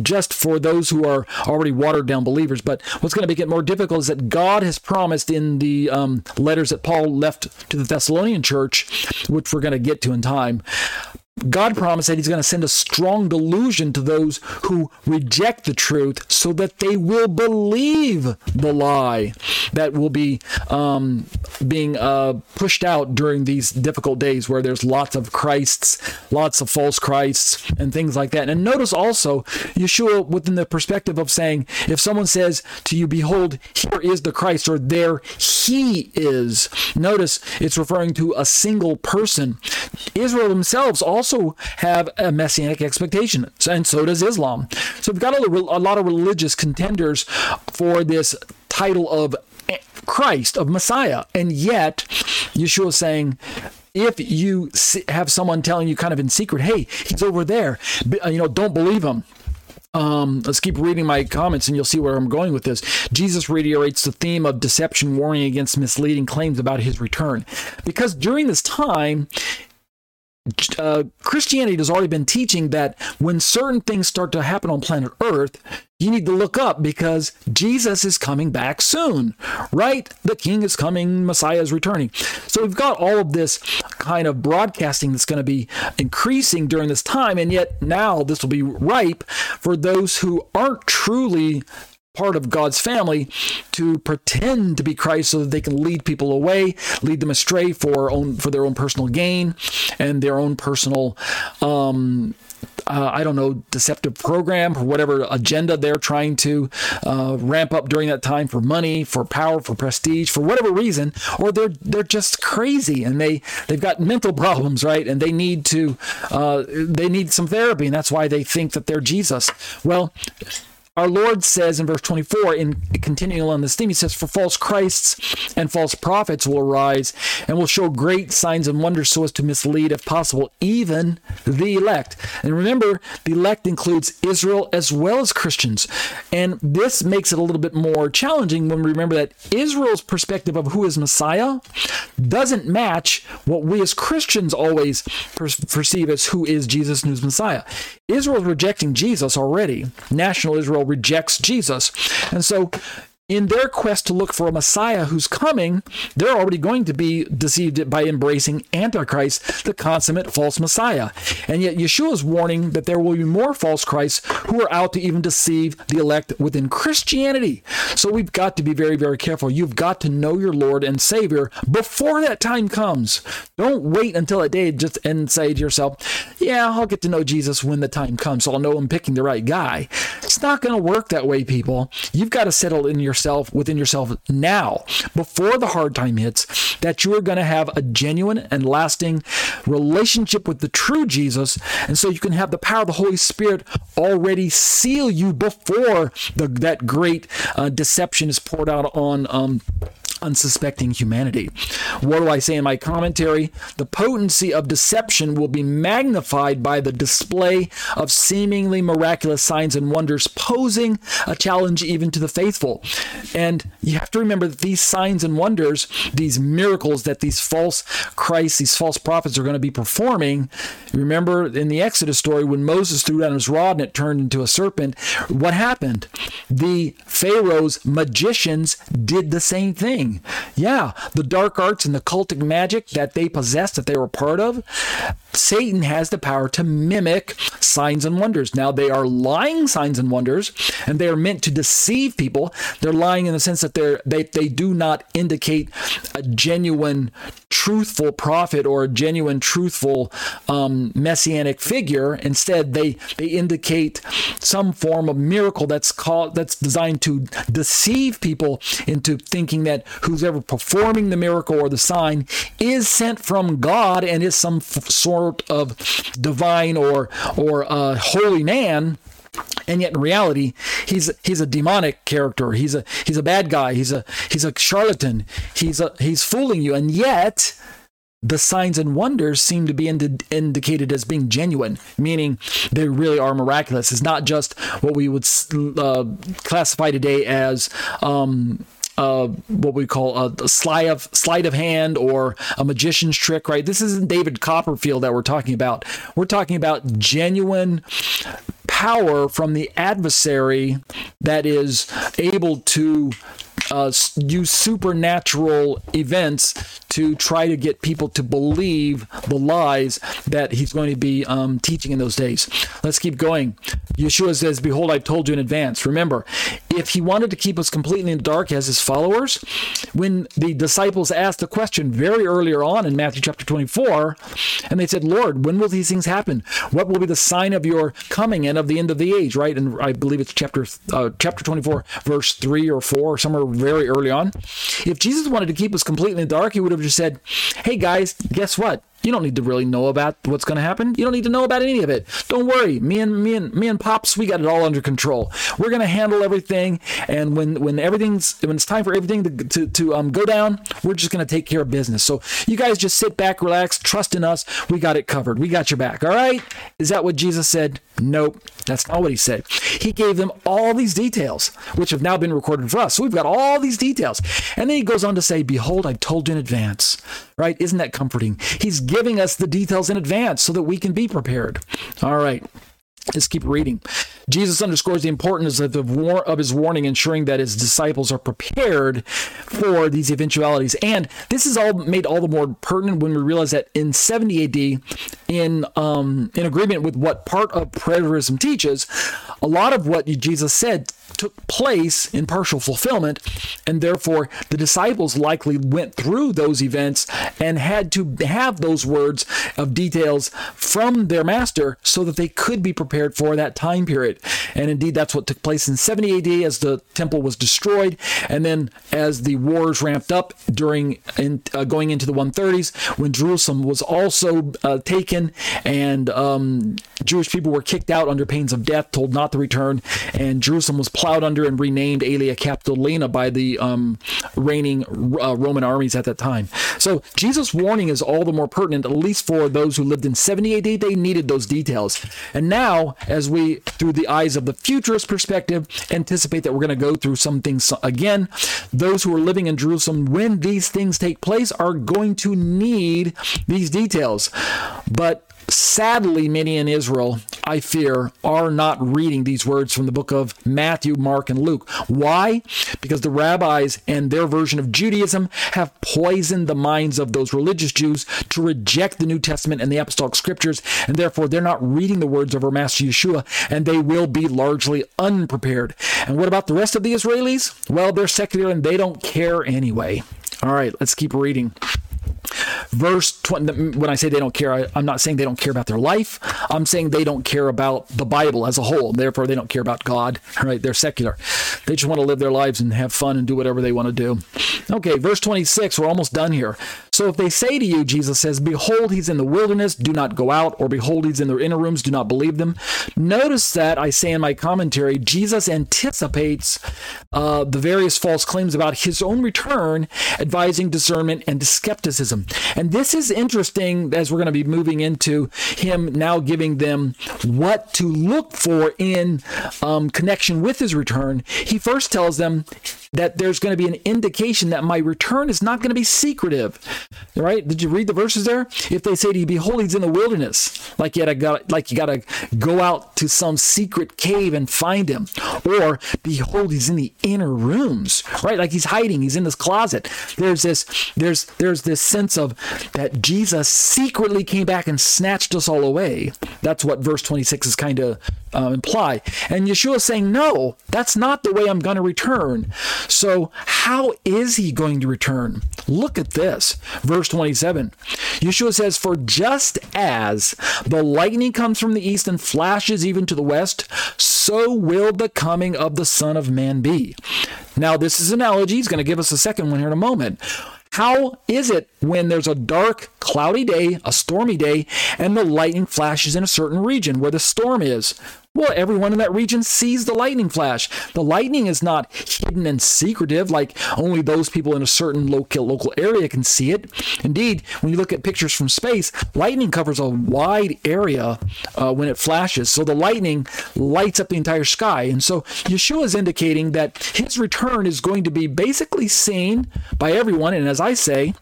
just for those who are already watered down believers, but what's going to make it more difficult is that God has promised in the um, letters that Paul left to the Thessalonian church, which we're going to get to in time. God promised that He's going to send a strong delusion to those who reject the truth so that they will believe the lie that will be um, being uh, pushed out during these difficult days where there's lots of Christs, lots of false Christs, and things like that. And notice also Yeshua within the perspective of saying, if someone says to you, Behold, here is the Christ, or there he is, notice it's referring to a single person. Israel themselves also have a messianic expectation, and so does Islam. So we've got a, a lot of religious contenders for this title of Christ, of Messiah. And yet, Yeshua is saying, if you have someone telling you kind of in secret, hey, he's over there, you know, don't believe him. Um, let's keep reading my comments and you'll see where I'm going with this. Jesus reiterates the theme of deception, warning against misleading claims about his return. Because during this time, uh, Christianity has already been teaching that when certain things start to happen on planet Earth, you need to look up because Jesus is coming back soon, right? The King is coming, Messiah is returning. So we've got all of this kind of broadcasting that's going to be increasing during this time, and yet now this will be ripe for those who aren't truly part of God's family to pretend to be Christ so that they can lead people away, lead them astray for own for their own personal gain and their own personal um, uh, I don't know, deceptive program or whatever agenda they're trying to uh, ramp up during that time for money, for power, for prestige, for whatever reason, or they're they're just crazy and they they've got mental problems, right? And they need to uh, they need some therapy, and that's why they think that they're Jesus. Well, our Lord says in verse 24, in continuing along this theme, he says, For false Christs and false prophets will arise and will show great signs and wonders so as to mislead, if possible, even the elect. And remember, the elect includes Israel as well as Christians. And this makes it a little bit more challenging when we remember that Israel's perspective of who is Messiah doesn't match what we as Christians always per- perceive as who is Jesus and who's Messiah. Israel's rejecting Jesus already. National Israel rejects Jesus. And so in their quest to look for a Messiah who's coming, they're already going to be deceived by embracing Antichrist, the consummate false Messiah. And yet Yeshua is warning that there will be more false Christs who are out to even deceive the elect within Christianity. So we've got to be very, very careful. You've got to know your Lord and Savior before that time comes. Don't wait until that day just and say to yourself, yeah, I'll get to know Jesus when the time comes. So I'll know I'm picking the right guy. It's not going to work that way, people. You've got to settle in your yourself within yourself now before the hard time hits that you are going to have a genuine and lasting relationship with the true Jesus and so you can have the power of the Holy Spirit already seal you before the, that great uh, deception is poured out on um, unsuspecting humanity. What do I say in my commentary? The potency of deception will be magnified by the display of seemingly miraculous signs and wonders, posing a challenge even to the faithful. And you have to remember that these signs and wonders, these miracles that these false Christs, these false prophets are going to be performing. Remember in the Exodus story when Moses threw down his rod and it turned into a serpent, what happened? The Pharaoh's magicians did the same thing. Yeah, the dark arts and the cultic magic that they possessed, that they were part of, Satan has the power to mimic signs and wonders. Now, they are lying signs and wonders, and they are meant to deceive people. They're lying in the sense that they're, they, they do not indicate a genuine, truthful prophet or a genuine, truthful um, messianic figure. Instead, they, they indicate some form of miracle that's called that's designed to deceive people into thinking that who's ever performing the miracle or the sign is sent from God and is some sort sort of divine or or uh, holy man. And yet in reality he's he's a demonic character. He's a he's a bad guy. He's a he's a charlatan. He's a he's fooling you. And yet the signs and wonders seem to be ind- indicated as being genuine, meaning they really are miraculous. It's not just what we would uh, classify today as um, uh, what we call a, a sleight of sleight of hand or a magician's trick, right? This isn't David Copperfield that we're talking about. We're talking about genuine power from the adversary that is able to uh, use supernatural events to try to get people to believe the lies that he's going to be um, teaching in those days. Let's keep going. Yeshua says, Behold, I've told you in advance. Remember, if he wanted to keep us completely in the dark as his followers, when the disciples asked the question very earlier on in Matthew chapter 24, and they said, Lord, when will these things happen? What will be the sign of your coming and of the end of the age, right? And I believe it's chapter uh, chapter 24, verse 3 or 4, somewhere very early on. If Jesus wanted to keep us completely in the dark, he would have just said, Hey guys, guess what? You don't need to really know about what's going to happen. You don't need to know about any of it. Don't worry. Me and me and me and pops, we got it all under control. We're going to handle everything, and when when everything's when it's time for everything to to, to um, go down, we're just going to take care of business. So you guys just sit back, relax, trust in us. We got it covered. We got your back. All right? Is that what Jesus said? Nope. That's not what he said. He gave them all these details, which have now been recorded for us. So we've got all these details. And then he goes on to say, Behold, I told you in advance. Right? Isn't that comforting? He's giving us the details in advance so that we can be prepared. All right. Let's keep reading. Jesus underscores the importance of, the war, of his warning, ensuring that his disciples are prepared for these eventualities. And this is all made all the more pertinent when we realize that in 70 AD, in um, in agreement with what part of preterism teaches, a lot of what Jesus said took place in partial fulfillment, and therefore the disciples likely went through those events and had to have those words of details from their master so that they could be prepared for that time period. And indeed, that's what took place in 70 AD as the temple was destroyed, and then as the wars ramped up during in, uh, going into the 130s when Jerusalem was also uh, taken and um, Jewish people were kicked out under pains of death, told not to return, and Jerusalem was plowed plowed under and renamed Aelia Capitolina by the um, reigning uh, Roman armies at that time. So Jesus' warning is all the more pertinent, at least for those who lived in 70 AD. They needed those details. And now, as we, through the eyes of the futurist perspective, anticipate that we're going to go through some things again, those who are living in Jerusalem when these things take place are going to need these details. But Sadly, many in Israel, I fear, are not reading these words from the book of Matthew, Mark, and Luke. Why? Because the rabbis and their version of Judaism have poisoned the minds of those religious Jews to reject the New Testament and the apostolic scriptures, and therefore they're not reading the words of our Master Yeshua, and they will be largely unprepared. And what about the rest of the Israelis? Well, they're secular and they don't care anyway. All right, let's keep reading verse 20 when i say they don't care I, am not saying they don't care about their life. I'm saying they don't care about the bible as a whole. Therefore they don't care about god right? They're secular. They just want to live their lives and have fun and do whatever they want to do. Okay verse 26 we're almost done here so if they say to you jesus says behold he's in the wilderness do not go out or behold he's in their inner rooms do not believe them notice that i say in my commentary jesus anticipates uh, the various false claims about his own return advising discernment and skepticism and this is interesting as we're going to be moving into him now giving them what to look for in um, connection with his return. He first tells them that there's going to be an indication that my return is not going to be secretive. Right? Did you read the verses there? If they say to you, Behold, he's in the wilderness, like you gotta like you gotta go out to some secret cave and find him. Or behold, he's in the inner rooms, right? Like he's hiding, he's in this closet. There's this, there's there's this sense of that Jesus secretly came back and snatched us all away. That's what verse 26 is kind of uh, imply. And Yeshua is saying, No, that's not the way I'm going to return. So, how is he going to return? Look at this. Verse 27. Yeshua says, For just as the lightning comes from the east and flashes even to the west, so will the coming of the Son of Man be. Now, this is analogy. He's going to give us a second one here in a moment. How is it when there's a dark, cloudy day, a stormy day, and the lightning flashes in a certain region where the storm is? Well, everyone in that region sees the lightning flash. The lightning is not hidden and secretive like only those people in a certain local local area can see it. Indeed, when you look at pictures from space, lightning covers a wide area uh, when it flashes. So the lightning lights up the entire sky. And so Yeshua is indicating that his return is going to be basically seen by everyone. And as I say,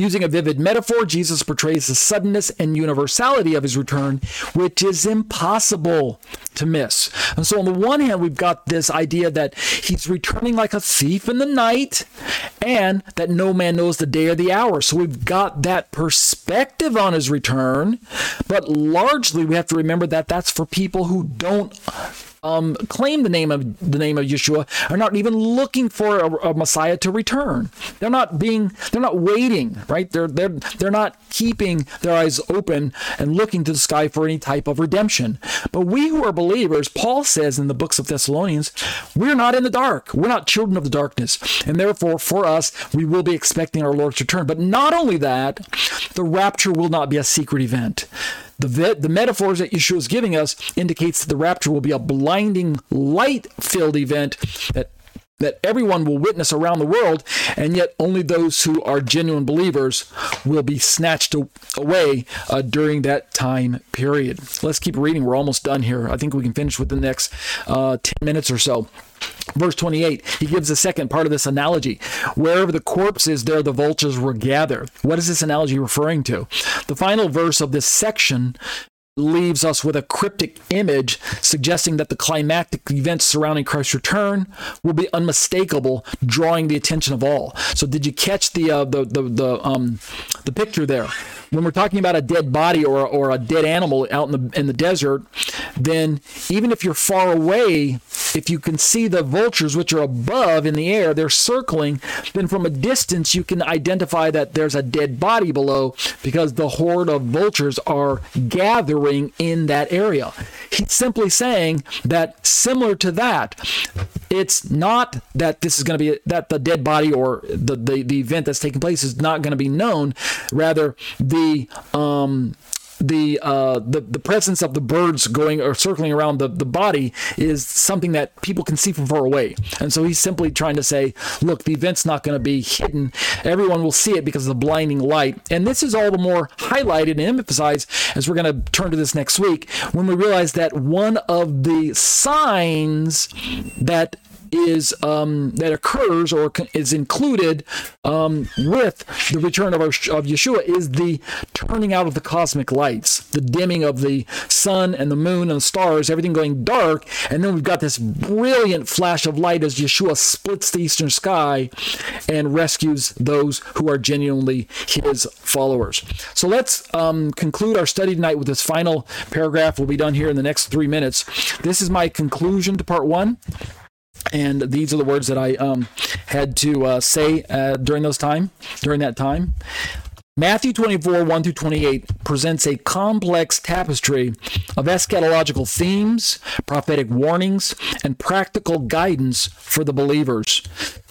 Using a vivid metaphor, Jesus portrays the suddenness and universality of his return, which is impossible to miss. And so, on the one hand, we've got this idea that he's returning like a thief in the night and that no man knows the day or the hour. So, we've got that perspective on his return, but largely we have to remember that that's for people who don't um, claim the name of the name of Yeshua are not even looking for a, a, Messiah to return. They're not being they're not waiting, right? They're they're they're not keeping their eyes open and looking to the sky for any type of redemption. But we who are believers, Paul says in the books of Thessalonians, we're not in the dark. We're not children of the darkness. And therefore for us, we will be expecting our Lord's return. But not only that, the rapture will not be a secret event. The, the metaphors that Yeshua is giving us indicates that the rapture will be a blinding, light-filled event that that everyone will witness around the world, and yet only those who are genuine believers will be snatched away uh, during that time period. Let's keep reading. We're almost done here. I think we can finish with the next uh, 10 minutes or so. Verse 28, he gives the second part of this analogy. Wherever the corpse is, there the vultures will gather. What is this analogy referring to? The final verse of this section leaves us with a cryptic image suggesting that the climactic events surrounding Christ's return will be unmistakable, drawing the attention of all. So, did you catch the uh, the the the um the picture there? when we're talking about a dead body or, or a dead animal out in the in the desert, then even if you're far away, if you can see the vultures which are above in the air, they're circling, then from a distance you can identify that there's a dead body below because the horde of vultures are gathering in that area. He's simply saying that similar to that, it's not that this is going to be that the dead body or the, the, the event that's taking place is not going to be known. Rather, the um, the uh, the the presence of the birds going or circling around the, the body is something that people can see from far away. And so he's simply trying to say, look, the event's not going to be hidden. Everyone will see it because of the blinding light. And this is all the more highlighted and emphasized as we're going to turn to this next week when we realize that one of the signs that is um, that occurs or is included um, with the return of, our, of Yeshua is the turning out of the cosmic lights, the dimming of the sun and the moon and the stars, everything going dark, and then we've got this brilliant flash of light as Yeshua splits the eastern sky and rescues those who are genuinely His followers. So let's um, conclude our study tonight with this final paragraph. We'll be done here in the next three minutes. This is my conclusion to part one and these are the words that I um, had to uh, say uh, during those time, during that time. Matthew 24, 1 through 28 presents a complex tapestry of eschatological themes, prophetic warnings, and practical guidance for the believers.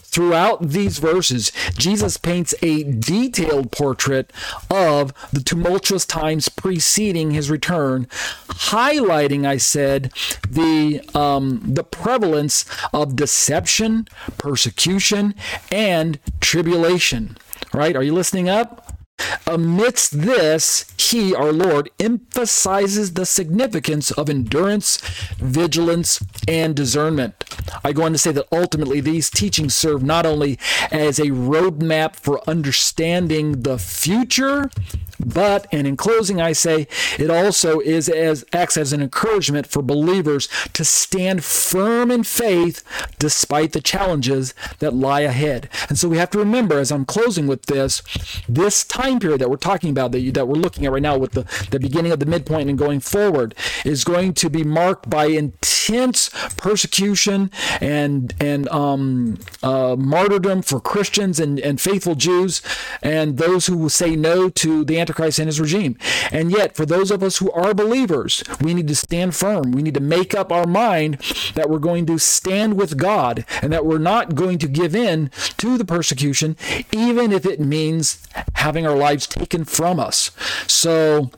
Throughout these verses, Jesus paints a detailed portrait of the tumultuous times preceding his return, highlighting, I said, the um, the prevalence of deception, persecution, and tribulation. Right? Are you listening up? Amidst this, he, our Lord, emphasizes the significance of endurance, vigilance, and discernment. I go on to say that ultimately these teachings serve not only as a roadmap for understanding the future, but, and in closing, I say it also is as acts as an encouragement for believers to stand firm in faith despite the challenges that lie ahead. And so we have to remember, as I'm closing with this, this time period that we're talking about, that, you, that we're looking at right now with the, the beginning of the midpoint and going forward, is going to be marked by intense persecution and and um, uh, martyrdom for Christians and, and faithful Jews and those who will say no to the Antichrist and his regime. And yet, for those of us who are believers, we need to stand firm. We need to make up our mind that we're going to stand with God and that we're not going to give in to the persecution, even if it means having our lives taken from us. So,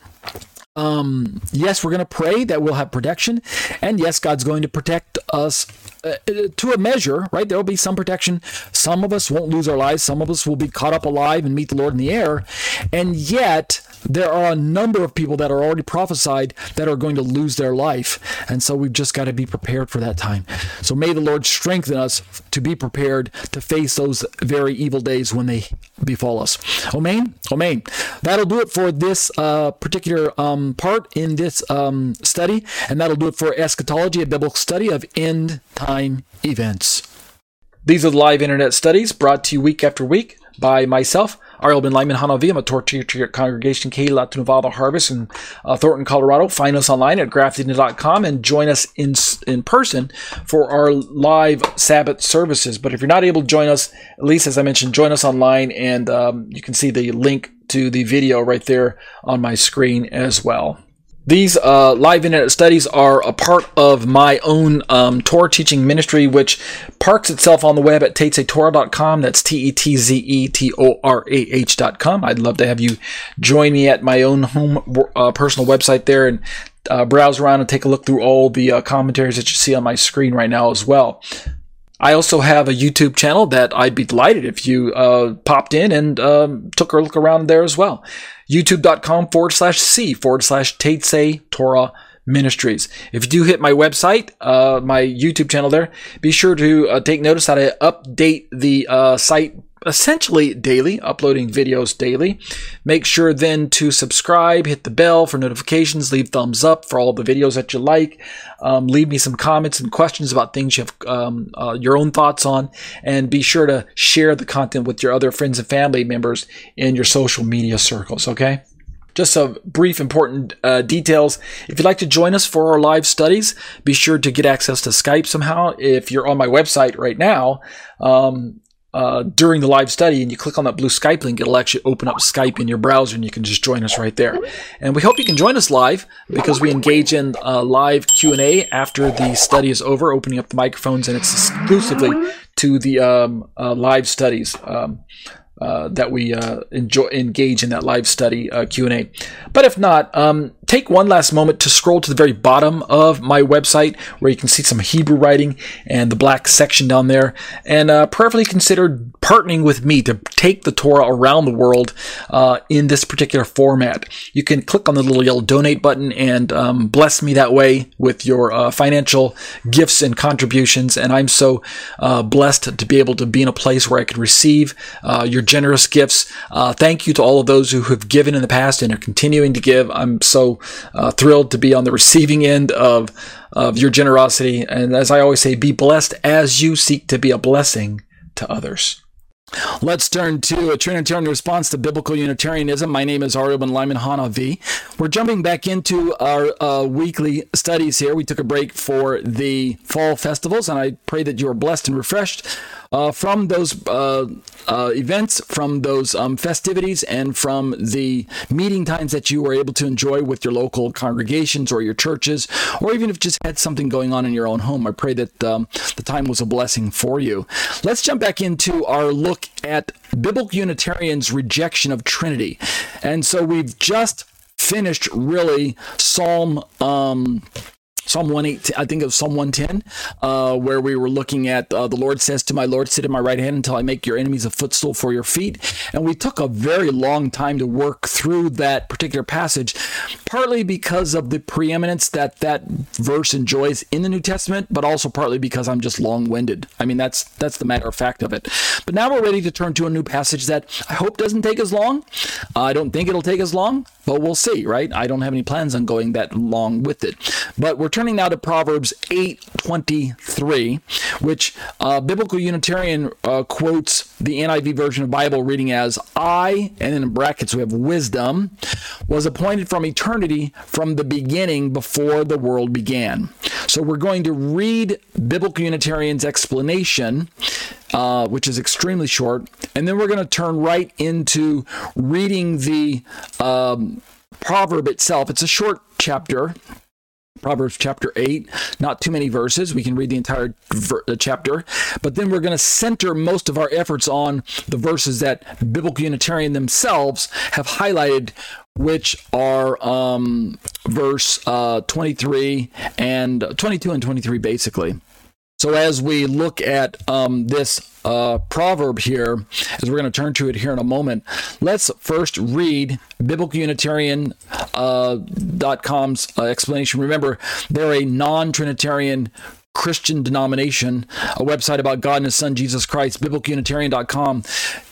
um, yes, we're going to pray that we'll have protection, and yes, God's going to protect us uh, to a measure, right? There will be some protection. Some of us won't lose our lives. Some of us will be caught up alive and meet the Lord in the air, and yet there are a number of people that are already prophesied that are going to lose their life. And so we've just got to be prepared for that time. So may the Lord strengthen us to be prepared to face those very evil days when they befall us. Amen. Amen. That'll do it for this uh, particular um, part in this um, study. And that'll do it for eschatology, a biblical study of end time events. These are the live internet studies brought to you week after week by myself, Ariel ben-Lyman HaNaviy. I'm a at Congregation Kehillat Nevada Harvest in uh, Thornton, Colorado. Find us online at grafted.com and join us in in person for our live Sabbath services. But if you're not able to join us, at least as I mentioned, join us online, and um, you can see the link to the video right there on my screen as well. These uh, live internet studies are a part of my own um, Torah teaching ministry, which parks itself on the web at tetzetorah.com. That's T E T Z E T O R A H.com. I'd love to have you join me at my own home uh, personal website there and uh, browse around and take a look through all the uh, commentaries that you see on my screen right now as well. I also have a YouTube channel that I'd be delighted if you uh, popped in and um, took a look around there as well. YouTube.com forward slash C forward slash Tetze Torah Ministries. If you do hit my website, uh, my YouTube channel there, be sure to uh, take notice that I update the uh, site essentially daily, uploading videos daily. Make sure then to subscribe, hit the bell for notifications, leave thumbs up for all the videos that you like. Um, leave me some comments and questions about things you have um, uh, your own thoughts on, and be sure to share the content with your other friends and family members in your social media circles. Okay. Just some brief important uh, details. If you'd like to join us for our live studies, be sure to get access to Skype somehow. If you're on my website right now, um, uh, during the live study and you click on that blue Skype link, it'll actually open up Skype in your browser and you can just join us right there. And we hope you can join us live because we engage in uh, live Q&A after the study is over, opening up the microphones and it's exclusively to the um, uh, live studies. Um, uh, that we uh, enjoy engage in that live study uh, Q&A. But if not, um, take one last moment to scroll to the very bottom of my website where you can see some Hebrew writing and the black section down there and uh, prayerfully consider partnering with me to take the Torah around the world uh, in this particular format. You can click on the little yellow donate button and um, bless me that way with your uh, financial gifts and contributions. And I'm so blessed to be able to be in a place where I can receive your generous gifts. Uh, thank you to all of those who have given in the past and are continuing to give. I'm so uh, thrilled to be on the receiving end of of your generosity. And as I always say, be blessed as you seek to be a blessing to others. Let's turn to a Trinitarian response to biblical Unitarianism. My name is Ariel ben-Lyman HaNaviy. We're jumping back into our uh, weekly studies here. We took a break for the fall festivals, and I pray that you are blessed and refreshed uh, from those uh, uh, events, from those um, festivities, and from the meeting times that you were able to enjoy with your local congregations or your churches, or even if just had something going on in your own home. I pray that um, the time was a blessing for you. Let's jump back into our look at Biblical Unitarians' rejection of Trinity. And so we've just finished really Psalm um, Psalm 118, I think was Psalm 110, uh, where we were looking at uh, the Lord says to my Lord, sit at my right hand until I make your enemies a footstool for your feet. And we took a very long time to work through that particular passage, partly because of the preeminence that that verse enjoys in the New Testament, but also partly because I'm just long-winded. I mean, that's that's the matter of fact of it. But now we're ready to turn to a new passage that I hope doesn't take as long. Uh, I don't think it'll take as long, but we'll see, right? I don't have any plans on going that long with it. But we're turning now to Proverbs 8:23, which uh, biblical Unitarian uh, quotes the NIV version of Bible reading as "I," and then in brackets we have wisdom, was appointed from eternity, from the beginning, before the world began. So we're going to read biblical Unitarian's explanation. Uh, which is extremely short. And then we're going to turn right into reading the um, proverb itself. It's a short chapter, Proverbs chapter 8, not too many verses. We can read the entire ver- uh, chapter. But then we're going to center most of our efforts on the verses that Biblical Unitarian themselves have highlighted, which are um, verse uh, 23 and 22 and 23, basically. So, as we look at um, this uh, proverb here, as we're going to turn to it here in a moment, let's first read biblicalunitarian.com's uh, uh, explanation. Remember, they're a non Trinitarian Christian denomination, a website about God and His Son, Jesus Christ. BiblicalUnitarian.com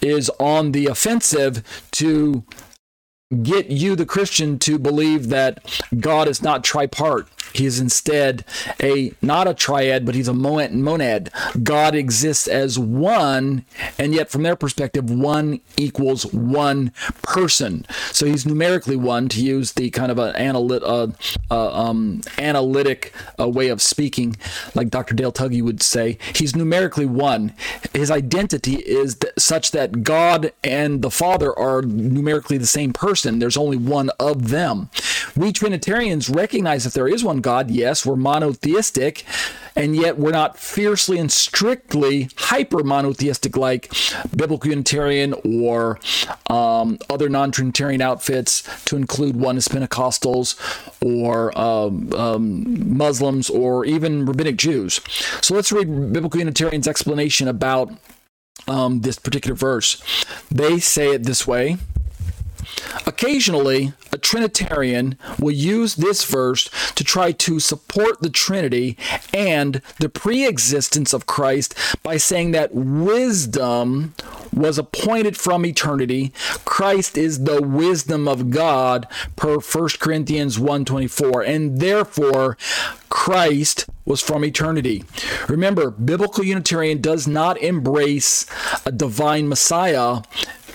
is on the offensive to get you, the Christian, to believe that God is not tripart. He is instead a not a triad, but he's a monad. God exists as one, and yet from their perspective, one equals one person. So he's numerically one, to use the kind of an analyt, uh, uh, um, analytic uh, way of speaking, like Dr. Dale Tuggy would say. He's numerically one. His identity is th- such that God and the Father are numerically the same person. There's only one of them. We Trinitarians recognize that there is one God. Yes, we're monotheistic, and yet we're not fiercely and strictly hyper monotheistic like Biblical Unitarian or um, other non Trinitarian outfits, to include Oneness Pentecostals or um, um, Muslims or even Rabbinic Jews. So let's read Biblical Unitarian's explanation about um, this particular verse. They say it this way Occasionally, a Trinitarian will use this verse to try to support the Trinity and the pre existence of Christ by saying that wisdom was appointed from eternity. Christ is the wisdom of God per 1 Corinthians 1:24 and therefore Christ was from eternity. Remember, biblical Unitarian does not embrace a divine Messiah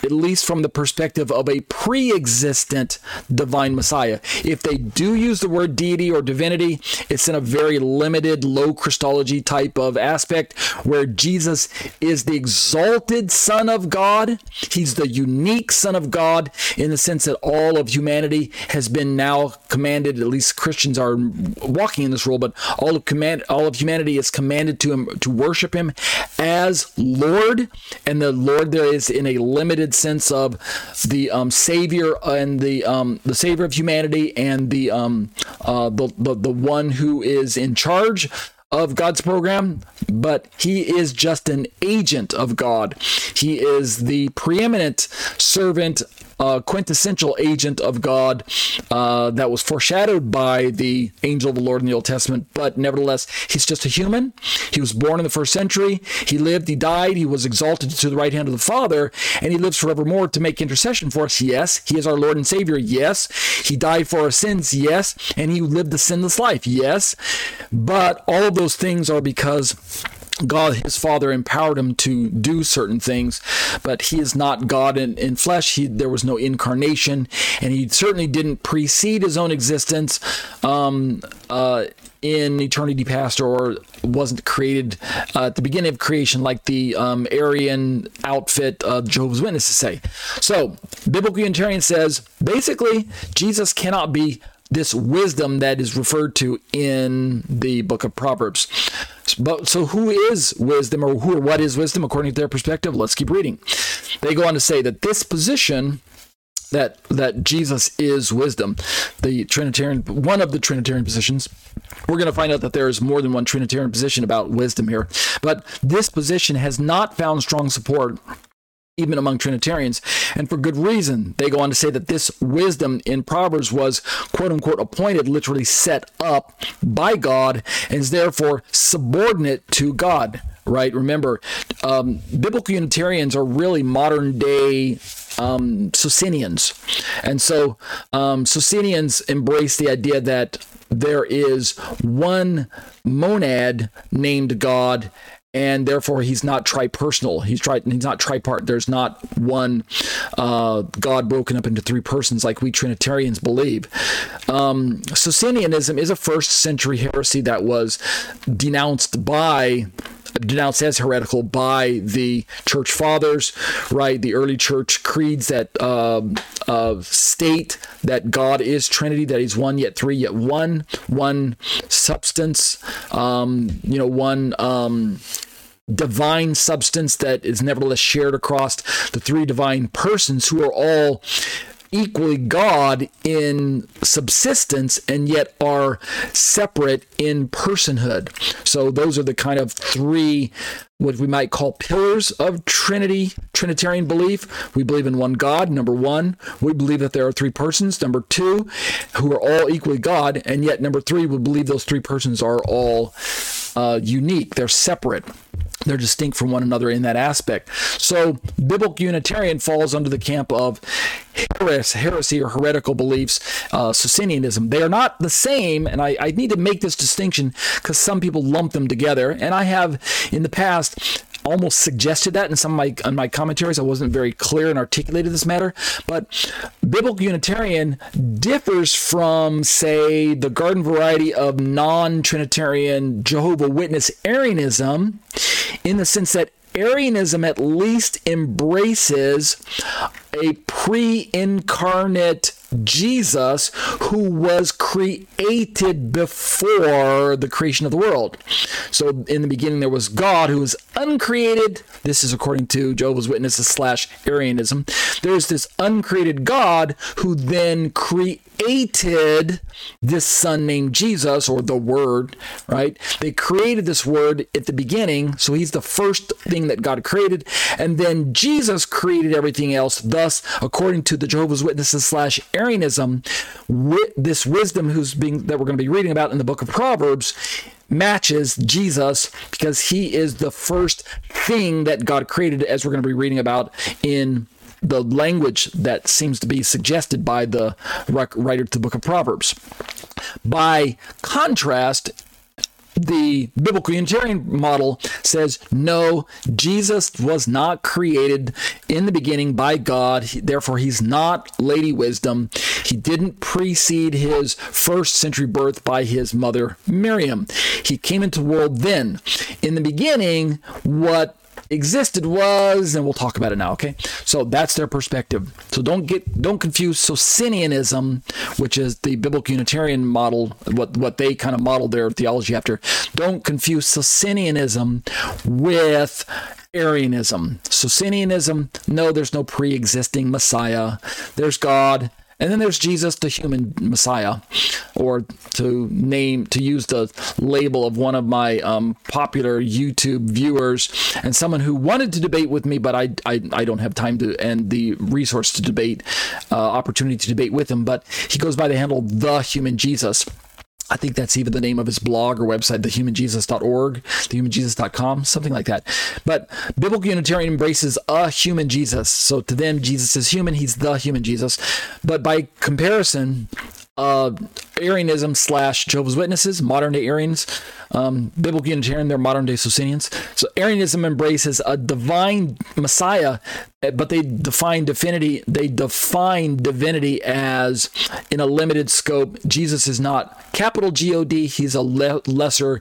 at least from the perspective of a pre existent divine Messiah. If they do use the word deity or divinity, it's in a very limited, low Christology type of aspect where Jesus is the exalted Son of God. He's the unique Son of God in the sense that all of humanity has been now commanded, at least Christians are walking in this role, but all of command all of humanity is commanded to him to worship him as Lord, and the Lord there is in a limited sense of the um, Savior and the um, the Savior of humanity and the, um, uh, the, the the one who is in charge of God's program, but he is just an agent of God. He is the preeminent servant uh, quintessential agent of God uh, that was foreshadowed by the angel of the Lord in the Old Testament. But nevertheless, he's just a human. He was born in the first century. He lived, he died, he was exalted to the right hand of the Father, and he lives forevermore to make intercession for us. Yes. He is our Lord and Savior. Yes. He died for our sins. Yes. And he lived a sinless life. Yes. But all of those things are because God, his father, empowered him to do certain things, but he is not God in, in flesh. He, there was no incarnation, and he certainly didn't precede his own existence um, uh, in eternity past or wasn't created uh, at the beginning of creation, like the um, Arian outfit of Jehovah's Witnesses say. So, Biblical Unitarian says basically, Jesus cannot be this wisdom that is referred to in the book of Proverbs. But so who is wisdom or who or what is wisdom according to their perspective? Let's keep reading. They go on to say that this position that that Jesus is wisdom, the Trinitarian one of the Trinitarian positions. We're going to find out that there is more than one Trinitarian position about wisdom here, but this position has not found strong support even among Trinitarians, and for good reason. They go on to say that this wisdom in Proverbs was quote unquote appointed, literally set up by God, and is therefore subordinate to God. Right? Remember, um, biblical Unitarians are really modern day um, Socinians. And so um, Socinians embrace the idea that there is one monad named God and therefore he's not tripersonal. He's tri- he's not tripart. There's not one uh, God broken up into three persons like we Trinitarians believe. Um, Socinianism is a first century heresy that was denounced by denounced as heretical by the church fathers, right? The early church creeds that uh, uh, state that God is Trinity, that He's one yet three yet one, one substance, um, you know, one. Um, divine substance that is nevertheless shared across the three divine persons who are all equally God in subsistence and yet are separate in personhood. So those are the kind of three what we might call pillars of Trinity, Trinitarian belief. We believe in one God, number one. We believe that there are three persons, number two, who are all equally God. And yet, number three, we believe those three persons are all uh, unique, they're separate. They're distinct from one another in that aspect. So, biblical Unitarian falls under the camp of heresy or heretical beliefs, uh, Socinianism. They are not the same, and I, I need to make this distinction because some people lump them together. And I have in the past almost suggested that in some of my in my commentaries. I wasn't very clear and articulated this matter, but biblical Unitarian differs from, say, the garden variety of non-Trinitarian Jehovah Witness Arianism, in the sense that Arianism at least embraces a pre incarnate Jesus who was created before the creation of the world. So in the beginning there was God who was uncreated. This is according to Jehovah's Witnesses slash Arianism. There's this uncreated God who then created this son named Jesus or the Word, right? They created this Word at the beginning, so he's the first thing that God created, and then Jesus created everything else. Thus, according to the Jehovah's Witnesses slash Arianism, this wisdom who's being that we're going to be reading about in the book of Proverbs matches Jesus because he is the first thing that God created, as we're going to be reading about in the language that seems to be suggested by the writer to the book of Proverbs. By contrast, the biblical Unitarian model says no, Jesus was not created in the beginning by God. Therefore, he's not Lady Wisdom. He didn't precede his first century birth by his mother Miriam. He came into the world then. In the beginning, what existed was, and we'll talk about it now, okay? So that's their perspective. So don't get don't confuse Socinianism, which is the biblical Unitarian model, what what they kind of modeled their theology after. Don't confuse Socinianism with Arianism. Socinianism, no, there's no pre-existing Messiah. There's God and then there's Jesus, the human Messiah, or to name, to use the label of one of my um, popular YouTube viewers and someone who wanted to debate with me, but I, I, I don't have time to and the resource to debate, uh, opportunity to debate with him. But he goes by the handle The Human Jesus. I think that's even the name of his blog or website, thehumanjesus.org, thehumanjesus.com, something like that. But biblical Unitarian embraces a human Jesus. So to them, Jesus is human, he's the human Jesus. But by comparison, uh, Arianism slash Jehovah's Witnesses, modern day Arians, um, biblical Unitarian, they're modern day Socinians. So Arianism embraces a divine Messiah, eh, but they define divinity. They define divinity as in a limited scope. Jesus is not capital G O D. He's a le- lesser,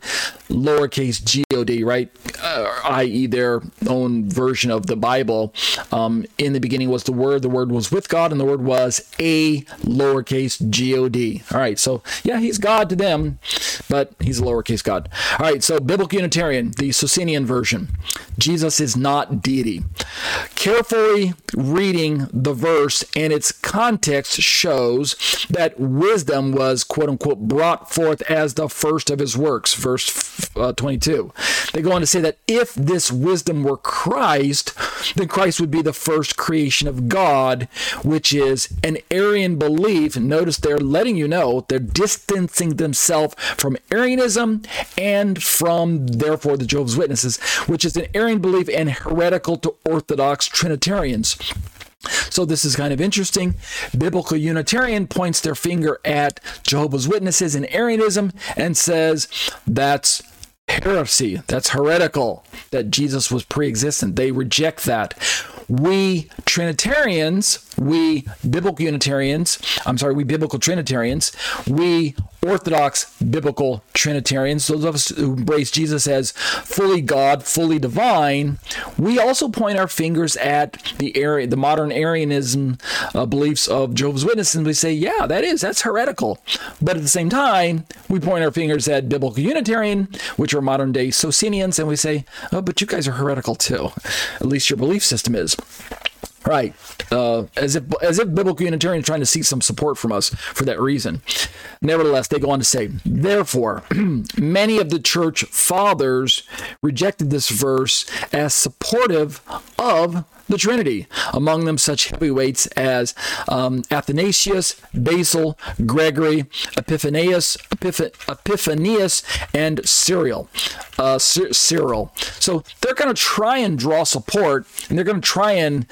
lowercase G O D, right? Uh, i.e., their own version of the Bible. Um, in the beginning was the Word. The Word was with God, and the Word was a lowercase G O D. All right. So yeah, he's God to them, but he's a lowercase God. All right, so Biblical Unitarian, the Socinian version. Jesus is not deity. Carefully reading the verse and its context shows that wisdom was, quote unquote, brought forth as the first of his works, verse uh, 22. They go on to say that if this wisdom were Christ, then Christ would be the first creation of God, which is an Arian belief. Notice they're letting you know they're distancing themselves from Arianism and from, therefore, the Jehovah's Witnesses, which is an Arian belief and heretical to Orthodox Trinitarians. So this is kind of interesting. Biblical Unitarian points their finger at Jehovah's Witnesses and Arianism and says that's heresy, that's heretical, that Jesus was pre existent. They reject that. We Trinitarians, we biblical Unitarians, I'm sorry, we biblical Trinitarians, we Orthodox biblical Trinitarians, those of us who embrace Jesus as fully God, fully divine, we also point our fingers at the area, the modern Arianism uh, beliefs of Jehovah's Witnesses, and we say, yeah, that is, that's heretical. But at the same time, we point our fingers at biblical Unitarian, which are modern day Socinians, and we say, oh, but you guys are heretical too. At least your belief system is. Right, uh, as if as if biblical Unitarians trying to seek some support from us for that reason. Nevertheless, they go on to say, therefore, many of the church fathers rejected this verse as supportive of the Trinity. Among them, such heavyweights as um, Athanasius, Basil, Gregory, Epiphanius, Epiph- Epiphanius, and Cyril. Uh, Cyril. So they're going to try and draw support, and they're going to try and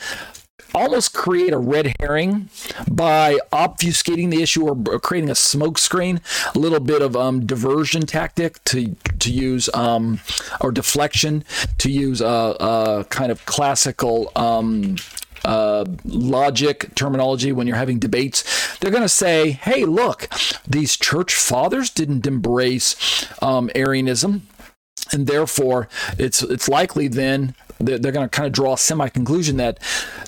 almost create a red herring by obfuscating the issue or creating a smokescreen, a little bit of um, diversion tactic to to use um, or deflection to use a, a kind of classical. Um, uh, logic terminology when you're having debates. They're going to say, hey, look, these church fathers didn't embrace um, Arianism and therefore it's it's likely then they're, they're going to kind of draw a semi conclusion that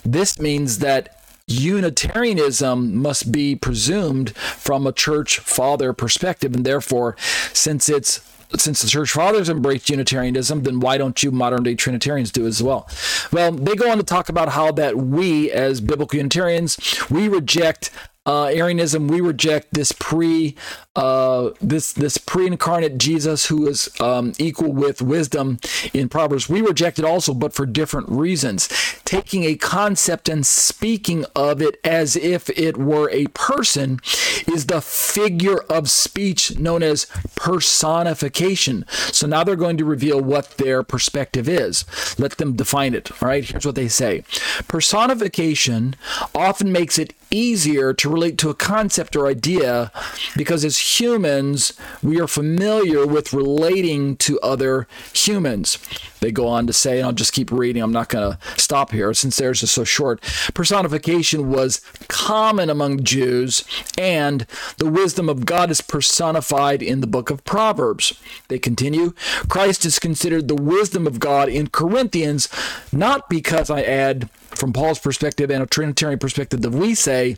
this means that Unitarianism must be presumed from a church father perspective, and therefore, since it's since the church fathers embraced Unitarianism, then why don't you modern day Trinitarians do as well? Well, they go on to talk about how that we, as biblical Unitarians, we reject uh, Arianism, we reject this pre uh, this this pre-incarnate Jesus who is um, equal with wisdom in Proverbs. We reject it also, but for different reasons. Taking a concept and speaking of it as if it were a person is the figure of speech known as personification. So now they're going to reveal what their perspective is. Let them define it. All right, here's what they say Personification often makes it easier to relate to a concept or idea because as humans, we are familiar with relating to other humans. They go on to say, and I'll just keep reading, I'm not going to stop here since theirs is so short. Personification was common among Jews, and the wisdom of God is personified in the book of Proverbs. They continue Christ is considered the wisdom of God in Corinthians, not because I add from Paul's perspective and a Trinitarian perspective that we say,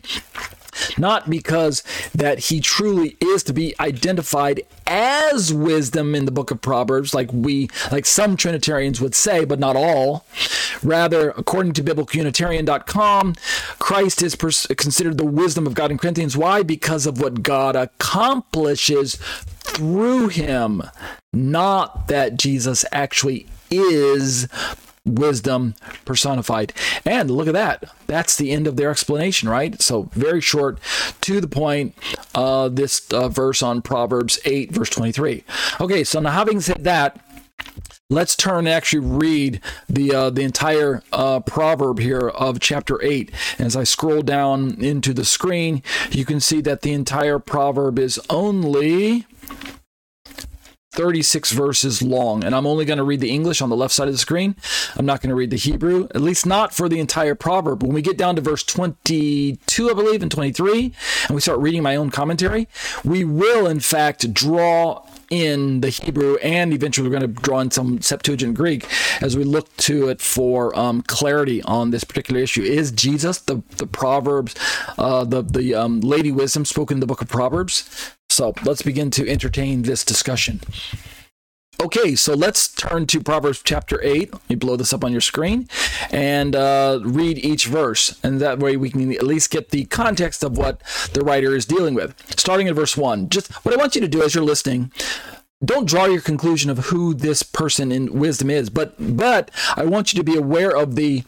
not because that he truly is to be identified as wisdom in the book of proverbs like we like some trinitarians would say but not all. Rather according to biblicalunitarian.com christ is pers- considered the wisdom of god in corinthians. Why? Because of what god accomplishes through him not that jesus actually is wisdom personified. And look at that. That's the end of their explanation, right? So, very short, to the point, uh, this uh, verse on Proverbs 8, verse 23. Okay, so now having said that, Let's turn and actually read the uh, the entire uh, proverb here of chapter eight. As I scroll down into the screen, you can see that the entire proverb is only 36 verses long, and I'm only going to read the English on the left side of the screen. I'm not going to read the Hebrew, at least not for the entire proverb. When we get down to verse 22, I believe, and 23, and we start reading my own commentary, we will, in fact, draw in the Hebrew, and eventually we're going to draw in some Septuagint Greek as we look to it for um, clarity on this particular issue. Is Jesus the the Proverbs, uh, the the um, Lady Wisdom spoken in the Book of Proverbs? So let's begin to entertain this discussion. Okay, so let's turn to Proverbs chapter 8. Let me blow this up on your screen and uh, read each verse. And that way we can at least get the context of what the writer is dealing with. Starting at verse 1. Just what I want you to do as you're listening, don't draw your conclusion of who this person in wisdom is, but but I want you to be aware of the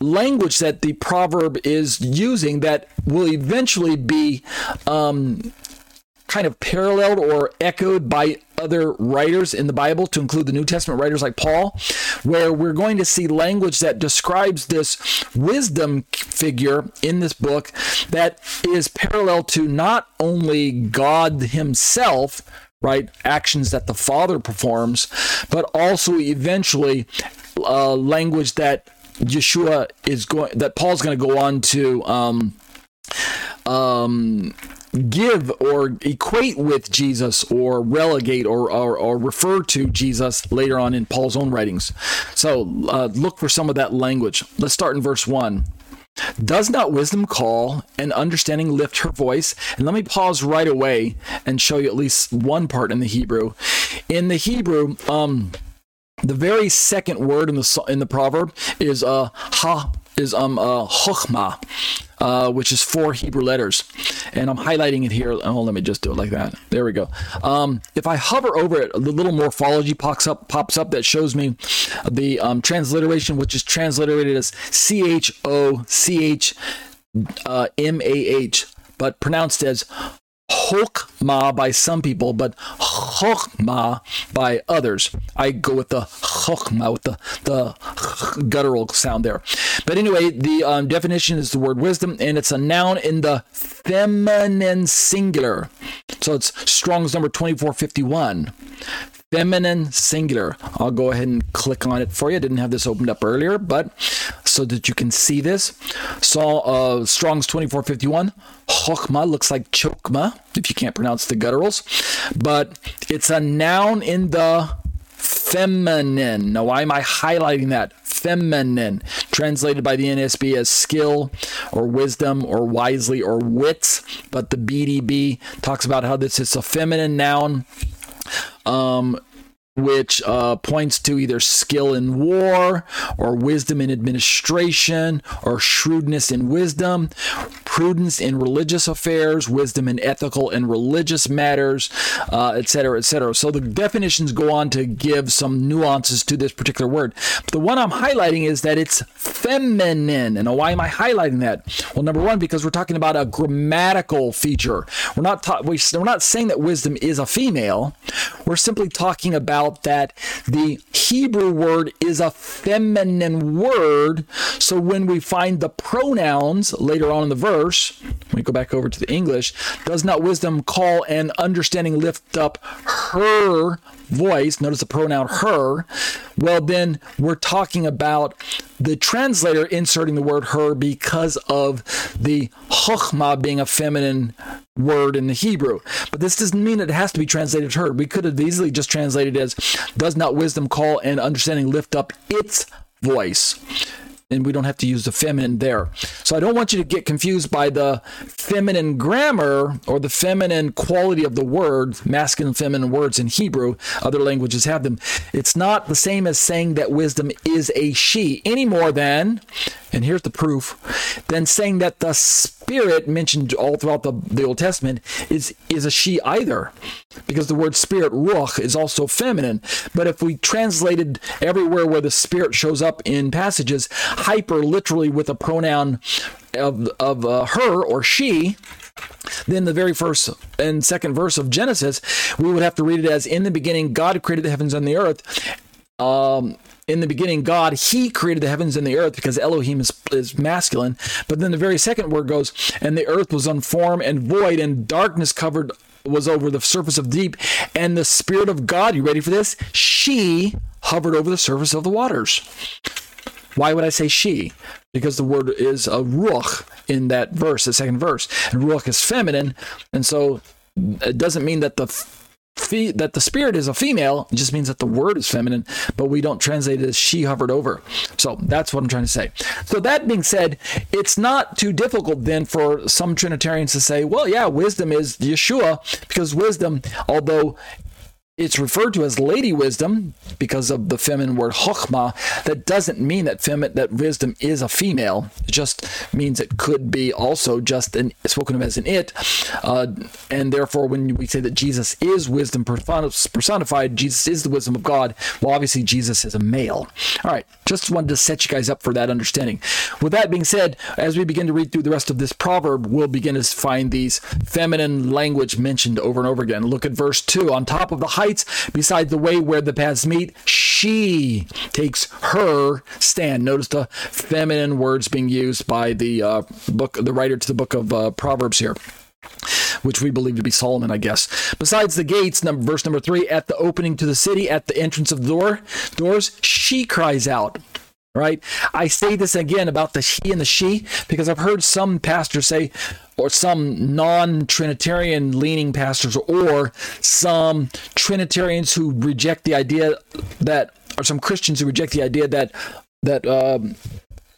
language that the proverb is using that will eventually be um, kind of paralleled or echoed by other writers in the Bible, to include the New Testament writers like Paul, where we're going to see language that describes this wisdom figure in this book that is parallel to not only God Himself, right, actions that the Father performs, but also eventually uh, language that Yeshua is going, that Paul's going to go on to. Um, um, give or equate with Jesus or relegate or, or, or, refer to Jesus later on in Paul's own writings. So uh, look for some of that language. Let's start in verse 1. Does not wisdom call and understanding lift her voice? And let me pause right away and show you at least one part in the Hebrew. In the Hebrew, um, the very second word in the in the proverb is uh, ha is um uh, chokhmah, uh, which is four Hebrew letters, and I'm highlighting it here. Oh, let me just do it like that. There we go. Um, if I hover over it, the little morphology pops up pops up that shows me the um, transliteration, which is transliterated as C H O C H uh, M A H, but pronounced as Chokmah by some people, but Chokmah by others. I go with the Chokmah, with the, the guttural sound there. But anyway, the um, definition is the word wisdom, and it's a noun in the feminine singular. So it's Strong's number 2451 feminine singular. I'll go ahead and click on it for you. I didn't have this opened up earlier, but so that you can see this. So uh, Strong's 2451. Chokmah looks like chokma if you can't pronounce the gutturals, but it's a noun in the feminine. Now, why am I highlighting that? Feminine, translated by the NSB as skill or wisdom or wisely or wits, but the BDB talks about how this is a feminine noun um, which uh, points to either skill in war or wisdom in administration or shrewdness in wisdom, prudence in religious affairs, wisdom in ethical and religious matters, uh, etc. Et so the definitions go on to give some nuances to this particular word. But the one I'm highlighting is that it's feminine. And why am I highlighting that? Well, number one, because we're talking about a grammatical feature. We're not ta- we're not saying that wisdom is a female. We're simply talking about out that the Hebrew word is a feminine word. So when we find the pronouns later on in the verse, we go back over to the English, does not wisdom call and understanding lift up her voice, notice the pronoun her, well, then we're talking about the translator inserting the word her because of the chokhmah being a feminine word in the Hebrew. But this doesn't mean it has to be translated her. We could have easily just translated as does not wisdom call and understanding lift up its voice and we don't have to use the feminine there. So I don't want you to get confused by the feminine grammar or the feminine quality of the word, masculine feminine words in Hebrew. Other languages have them. It's not the same as saying that wisdom is a she any more than, and here's the proof, than saying that the spirit mentioned all throughout the, the Old Testament is, is a she either. Because the word spirit, ruach, is also feminine. But if we translated everywhere where the spirit shows up in passages, hyper literally with a pronoun of, of uh, her or she, then the very first and second verse of Genesis, we would have to read it as In the beginning, God created the heavens and the earth. Um, in the beginning, God, He created the heavens and the earth because Elohim is, is masculine. But then the very second word goes, and the earth was unformed and void, and darkness covered was over the surface of deep, and the Spirit of God, you ready for this? She hovered over the surface of the waters. Why would I say she? Because the word is a ruach in that verse, the second verse. And ruach is feminine. And so it doesn't mean that the fe- that the spirit is a female. It just means that the word is feminine, but we don't translate it as she hovered over. So that's what I'm trying to say. So that being said, it's not too difficult then for some Trinitarians to say, well, yeah, wisdom is Yeshua, because wisdom, although it's referred to as lady wisdom because of the feminine word chokhmah. That doesn't mean that that wisdom is a female. It just means it could be also just an, spoken of as an it. Uh, and therefore, when we say that Jesus is wisdom personified, Jesus is the wisdom of God, well, obviously, Jesus is a male. All right, just wanted to set you guys up for that understanding. With that being said, as we begin to read through the rest of this proverb, we'll begin to find these feminine language mentioned over and over again. Look at verse 2. On top of the high heights beside the way where the paths meet. She takes her stand. Notice the feminine words being used by the uh, book, the writer to the book of uh, Proverbs here which we believe to be Solomon, I guess. Besides the gates, number, verse number three, at the opening to the city, at the entrance of the door, doors, she cries out right? I say this again about the he and the she because I've heard some pastors say, or some non Trinitarian leaning pastors, or some Trinitarians who reject the idea that, or some Christians who reject the idea that, that, um,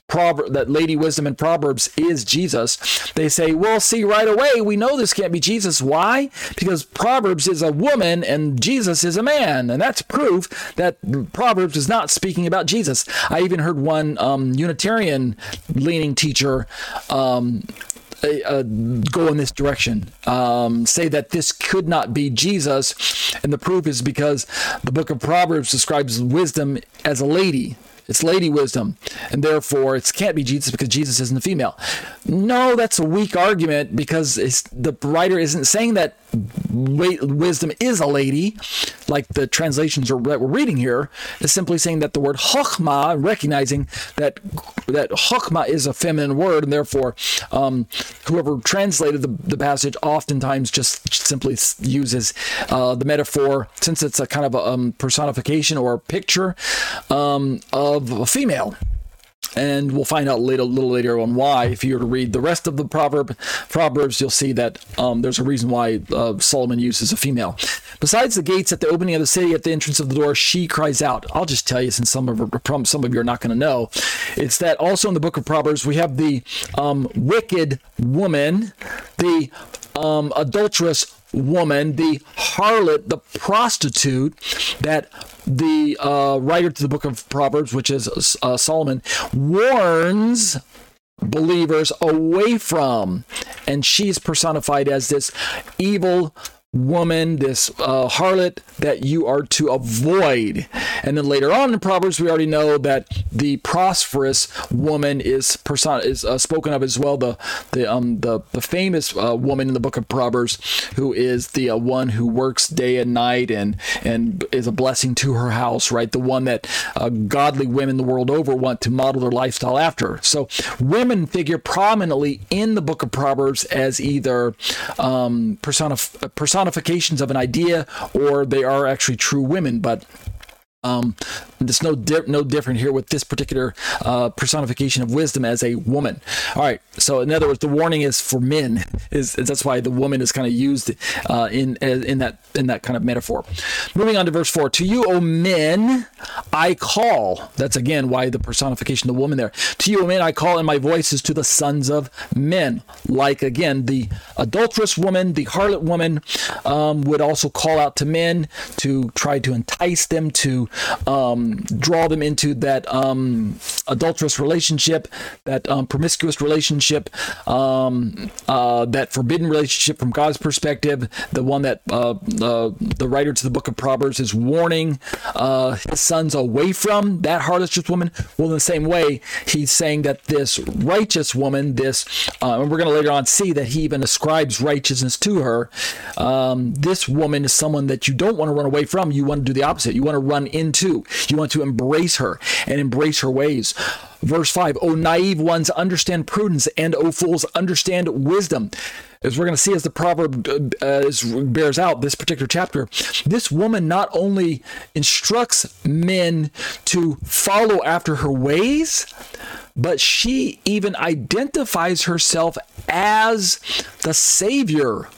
That Lady Wisdom in Proverbs is Jesus, they say, well, see, right away, we know this can't be Jesus. Why? Because Proverbs is a woman and Jesus is a man. And that's proof that Proverbs is not speaking about Jesus. I even heard one um, Unitarian leaning teacher um, uh, go in this direction. Um, say that this could not be Jesus, and the proof is because the book of Proverbs describes wisdom as a lady. It's lady wisdom, and therefore it can't be Jesus because Jesus isn't a female. No, that's a weak argument because the writer isn't saying that wisdom is a lady, like the translations are, that we're reading here, is simply saying that the word chokmah, recognizing that that chokmah is a feminine word, and therefore um, whoever translated the, the passage oftentimes just simply uses uh, the metaphor, since it's a kind of a um, personification or picture um, of a female and we'll find out later, a little later on why. If you were to read the rest of the proverb proverbs, you'll see that um, there's a reason why uh, Solomon uses a female. Besides the gates at the opening of the city, at the entrance of the door, she cries out. I'll just tell you, since some of some of you are not going to know, it's that also in the book of Proverbs we have the um, wicked woman, the um, adulterous woman, the harlot, the prostitute that the uh, writer to the book of Proverbs, which is uh, Solomon, warns believers away from. And she's personified as this evil woman, this uh, harlot that you are to avoid. And then later on in Proverbs, we already know that the prosperous woman is person is uh, spoken of as well. The the um the the famous uh, woman in the book of Proverbs, who is the uh, one who works day and night and and is a blessing to her house. Right, the one that uh, godly women the world over want to model their lifestyle after. So women figure prominently in the book of Proverbs as either um, personif- person personifications of an idea or they are actually true women. But um, it's no di- no different here with this particular uh, personification of wisdom as a woman. All right, so in other words, the warning is for men. Is, that's why the woman is kind of used uh, in in that in that kind of metaphor. Moving on to verse four. To you, O men, I call. That's again why the personification of the woman there. To you, O men, I call, and my voice is to the sons of men. Like again, the adulterous woman, the harlot woman, um, would also call out to men to try to entice them to um, draw them into that um, adulterous relationship, that um, promiscuous relationship, um, uh, that forbidden relationship from God's perspective, the one that uh, uh, the writer to the book of Proverbs is warning uh, his sons away from, that heartless woman. Well, in the same way, he's saying that this righteous woman, this, uh, and we're going to later on see that he even ascribes righteousness to her. Um, this woman is someone that you don't want to run away from. You want to do the opposite. You want to run into. You want to embrace her and embrace her ways. Verse 5 O naive ones, understand prudence, and O fools, understand wisdom. As we're going to see as the proverb uh, bears out this particular chapter, this woman not only instructs men to follow after her ways, but she even identifies herself as the savior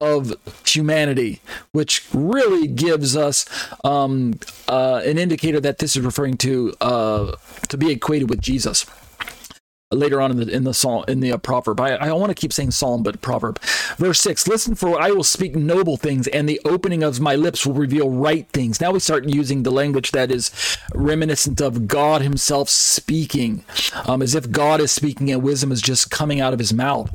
of humanity, which really gives us um, uh, an indicator that this is referring to uh, to be equated with Jesus later on in the in the psalm in the uh, proverb. I, I want to keep saying psalm, but proverb. Verse six: Listen, for I will speak noble things, and the opening of my lips will reveal right things. Now we start using the language that is reminiscent of God Himself speaking, um, as if God is speaking and wisdom is just coming out of His mouth.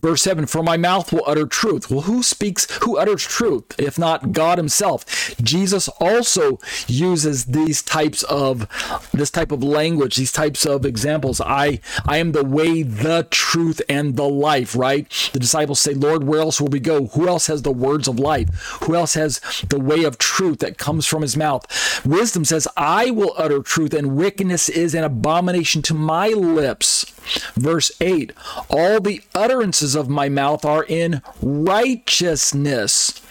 Verse seven: For my mouth will utter truth. Well, who speaks? Who utters truth, if not God Himself? Jesus also uses these types of this type of language, these types of examples. I I am the way, the truth, and the life, right? The disciples say, Lord, where else will we go? Who else has the words of life? Who else has the way of truth that comes from his mouth? Wisdom says, I will utter truth, and wickedness is an abomination to my lips. Verse 8 All the utterances of my mouth are in righteousness.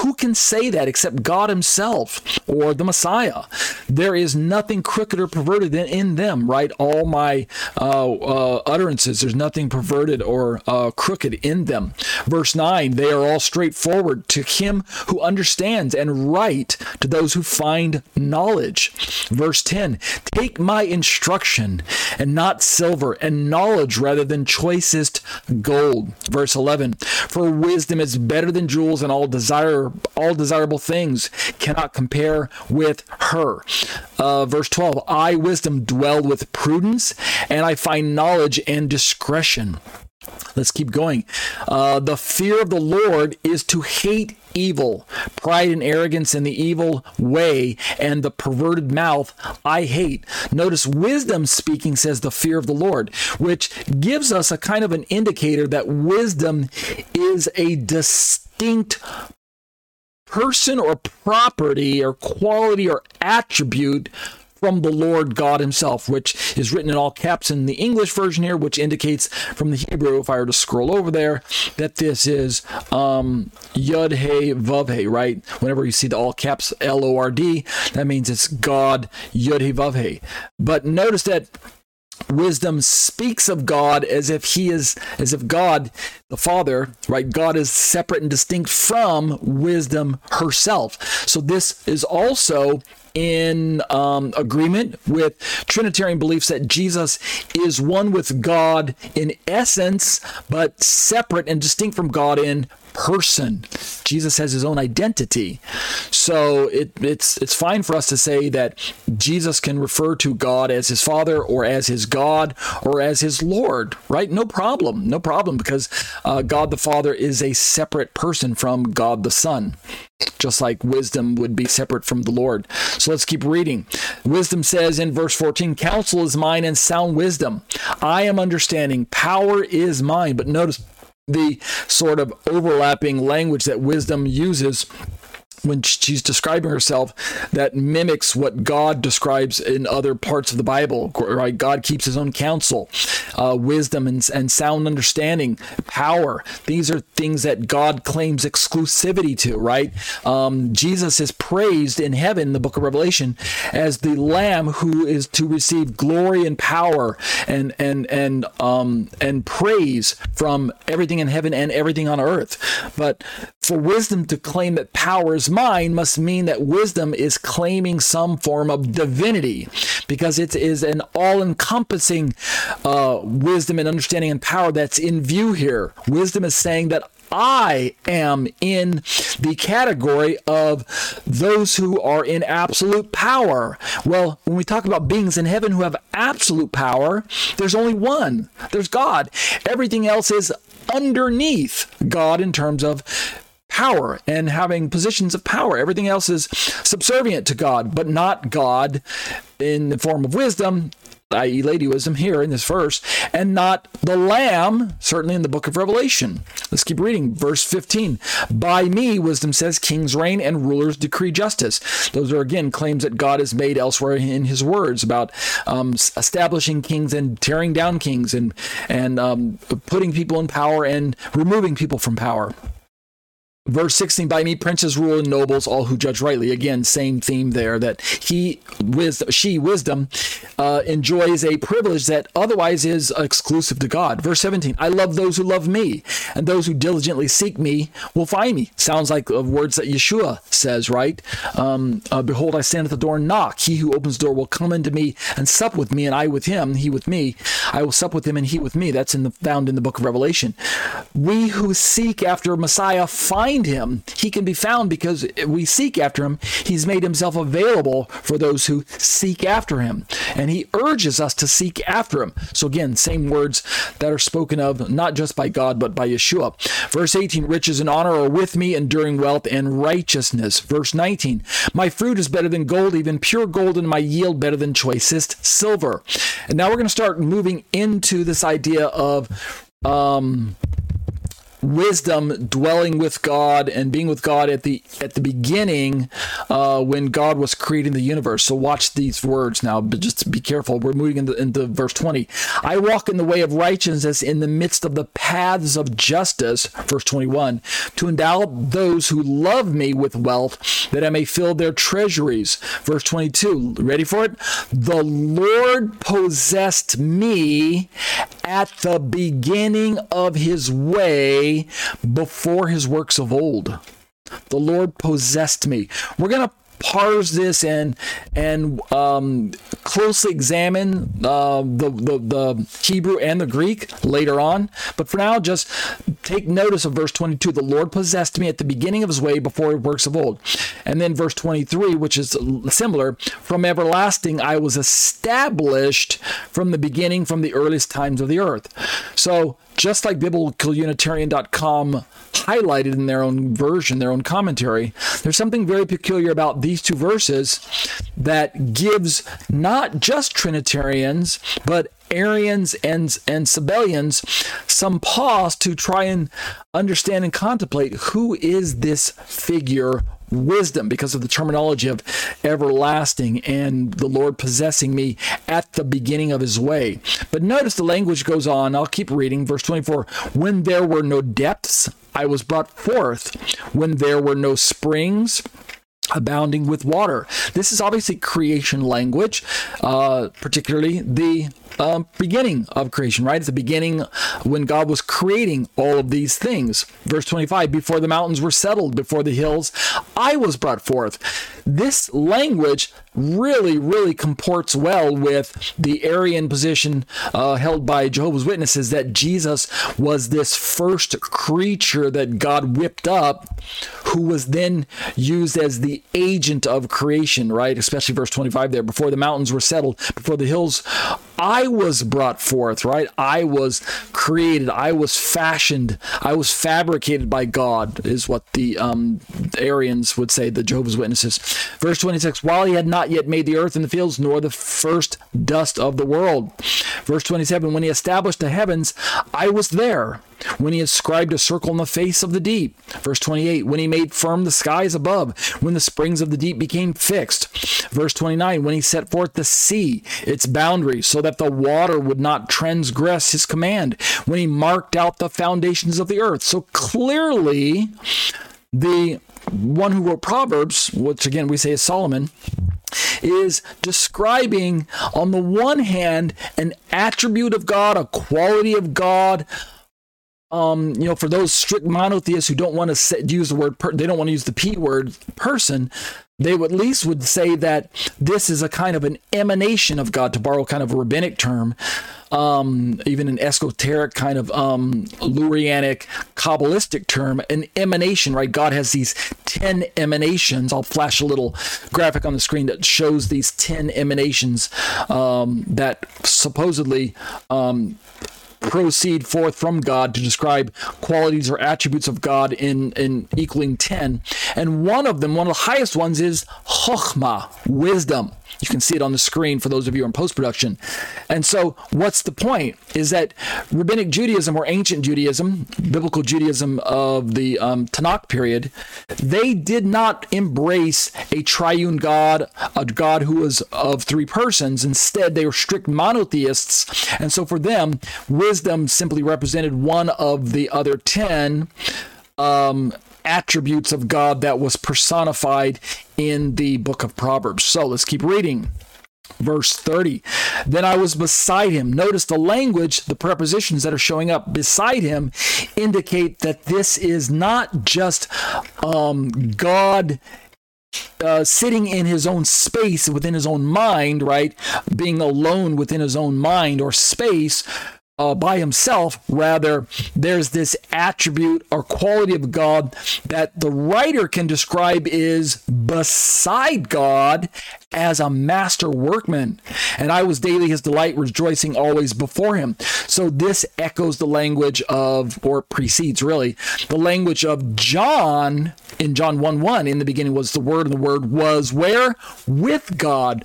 Who can say that except God Himself or the Messiah? There is nothing crooked or perverted in, in them, right? All my uh, uh, utterances, there's nothing perverted or uh, crooked in them. Verse 9, they are all straightforward to Him who understands and right to those who find knowledge. Verse 10, take my instruction and not silver, and knowledge rather than choicest gold. Verse 11, for wisdom is better than jewels, and all desire all desirable things cannot compare with her. Uh, verse 12, I wisdom dwell with prudence, and I find knowledge and discretion. Let's keep going. Uh, the fear of the Lord is to hate evil, pride and arrogance in the evil way, and the perverted mouth I hate. Notice wisdom speaking says the fear of the Lord, which gives us a kind of an indicator that wisdom is a distinct person or property or quality or attribute from the Lord God Himself, which is written in all caps in the English version here, which indicates from the Hebrew, if I were to scroll over there, that this is um, Yud He Vav He, right? Whenever you see the all caps L O R D, that means it's God Yud He Vav He. But notice that wisdom speaks of God as if he is as if God the Father, right? God is separate and distinct from wisdom herself. So this is also in um, agreement with Trinitarian beliefs that Jesus is one with God in essence, but separate and distinct from God in person. Jesus has his own identity. So it, it's it's fine for us to say that Jesus can refer to God as his father or as his God or as his Lord, right? No problem. No problem because uh, God the Father is a separate person from God the Son just like wisdom would be separate from the Lord. So let's keep reading. Wisdom says in verse 14, Counsel is mine and sound wisdom. I am understanding. Power is mine. But notice the sort of overlapping language that wisdom uses when she's describing herself that mimics what God describes in other parts of the Bible. Right? God keeps His own counsel, uh, wisdom, and, and sound understanding, power. These are things that God claims exclusivity to. Right? Um, Jesus is praised in heaven, the Book of Revelation, as the Lamb who is to receive glory and power and and and um, and praise from everything in heaven and everything on earth. But for wisdom to claim that power is mine must mean that wisdom is claiming some form of divinity because it is an all encompassing uh, wisdom and understanding and power that's in view here. Wisdom is saying that I am in the category of those who are in absolute power. Well, when we talk about beings in heaven who have absolute power, there's only one. There's God. Everything else is underneath God in terms of power and having positions of power. Everything else is subservient to God, but not God in the form of wisdom, i.e., lady wisdom here in this verse, and not the Lamb, certainly in the book of Revelation. Let's keep reading. Verse 15 By me, wisdom says, kings reign and rulers decree justice. Those are, again, claims that God has made elsewhere in his words about um, establishing kings and tearing down kings and, and um, putting people in power and removing people from power. Verse 16, by me princes rule and nobles, all who judge rightly. Again, same theme there that he, wisdom, she, wisdom, uh, enjoys a privilege that otherwise is exclusive to God. Verse 17, I love those who love me, and those who diligently seek me will find me. Sounds like uh, words that Yeshua says, right? Um, uh, Behold, I stand at the door and knock. He who opens the door will come into me and sup with me, and I with him, he with me. I will sup with him, and he with me. That's in the, found in the book of Revelation. We who seek after Messiah find find him. He can be found because we seek after him. He's made himself available for those who seek after him. And he urges us to seek after him. So, again, same words that are spoken of not just by God, but by Yeshua. Verse 18 Riches and honor are with me, enduring wealth and righteousness. Verse 19 My fruit is better than gold, even pure gold, and my yield better than choicest silver. And now we're going to start moving into this idea of um, wisdom dwelling with God and being with God at the at the beginning uh, when God was creating the universe. So watch these words now, but just be careful. We're moving into, into verse 20. I walk in the way of righteousness in the midst of the paths of justice, verse 21, to endow those who love me with wealth, that I may fill their treasuries. Verse 22, ready for it? The Lord possessed me at the beginning of his way before his works of old. The Lord possessed me. We're going to parse this and and um, closely examine uh, the, the the Hebrew and the Greek later on. But for now, just take notice of verse 22. The Lord possessed me at the beginning of His way before works of old, and then verse 23, which is similar. From everlasting, I was established from the beginning, from the earliest times of the earth. So just like biblicalunitarian.com highlighted in their own version, their own commentary, there's something very peculiar about these two verses that gives not just Trinitarians, but Arians and and Sabellians some pause to try and understand and contemplate who is this figure wisdom because of the terminology of everlasting and the Lord possessing me at the beginning of his way. But notice the language goes on. I'll keep reading. Verse 24 When there were no depths, I was brought forth. When there were no springs, abounding with water. This is obviously creation language, uh, particularly the um, beginning of creation, right? At the beginning when God was creating all of these things. Verse 25 Before the mountains were settled, before the hills, I was brought forth. This language really, really comports well with the Arian position uh, held by Jehovah's Witnesses that Jesus was this first creature that God whipped up, who was then used as the agent of creation, right? Especially verse 25 there. Before the mountains were settled, before the hills, I was brought forth, right? I was created, I was fashioned, I was fabricated by God, is what the um, Arians would say, the Jehovah's Witnesses. Verse 26 While he had not yet made the earth and the fields, nor the first dust of the world. Verse 27 When he established the heavens, I was there. When he inscribed a circle in the face of the deep. Verse 28 When he made firm the skies above, when the springs of the deep became fixed. Verse 29 When he set forth the sea, its boundaries, so that the water would not transgress his command. When he marked out the foundations of the earth. So clearly, the one who wrote Proverbs, which again we say is Solomon, is describing, on the one hand, an attribute of God, a quality of God. Um, you know, for those strict monotheists who don't want to use the word, per- they don't want to use the p word, person they at least would say that this is a kind of an emanation of God, to borrow kind of a rabbinic term, um, even an esoteric kind of um, Lurianic Kabbalistic term, an emanation, right? God has these 10 emanations. I'll flash a little graphic on the screen that shows these 10 emanations um, that supposedly um, proceed forth from God to describe qualities or attributes of God in, in equaling 10. And one of them, one of the highest ones, is chokhmah, wisdom. You can see it on the screen for those of you in post production. And so, what's the point? Is that rabbinic Judaism or ancient Judaism, biblical Judaism of the um, Tanakh period, they did not embrace a triune God, a God who was of three persons. Instead, they were strict monotheists. And so, for them, wisdom simply represented one of the other 10. Um, attributes of God that was personified in the book of Proverbs. So let's keep reading. Verse 30. Then I was beside him. Notice the language, the prepositions that are showing up beside him indicate that this is not just um, God uh, sitting in his own space within his own mind, right? Being alone within his own mind or space, uh, by himself. Rather, there's this attribute or quality of God that the writer can describe is beside God as a master workman, and I was daily his delight, rejoicing always before him. So this echoes the language of, or precedes really, the language of John in John 1 1. In the beginning was the Word, and the Word was where? With God,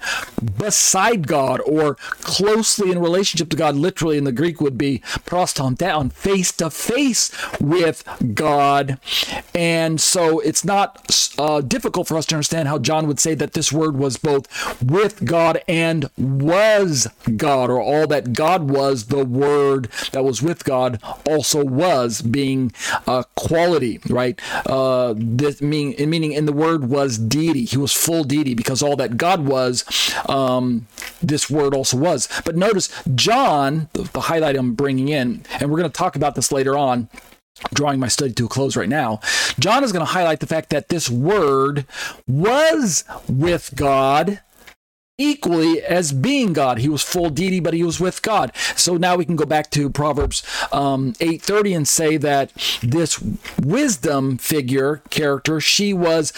beside God, or closely in relationship to God. Literally in the Greek would be down, face to face with God. And so it's not uh, difficult for us to understand how John would say that this Word was both both with God and was God, or all that God was, the Word that was with God also was, being a quality, right? Uh, this mean, meaning in the Word was deity. He was full deity because all that God was, um, this Word also was. But notice John, the, the highlight I'm bringing in, and we're going to talk about this later on drawing my study to a close right now, John is going to highlight the fact that this word was with God equally as being God. He was full deity, but he was with God. So now we can go back to Proverbs um, 8:30 and say that this wisdom figure character, she was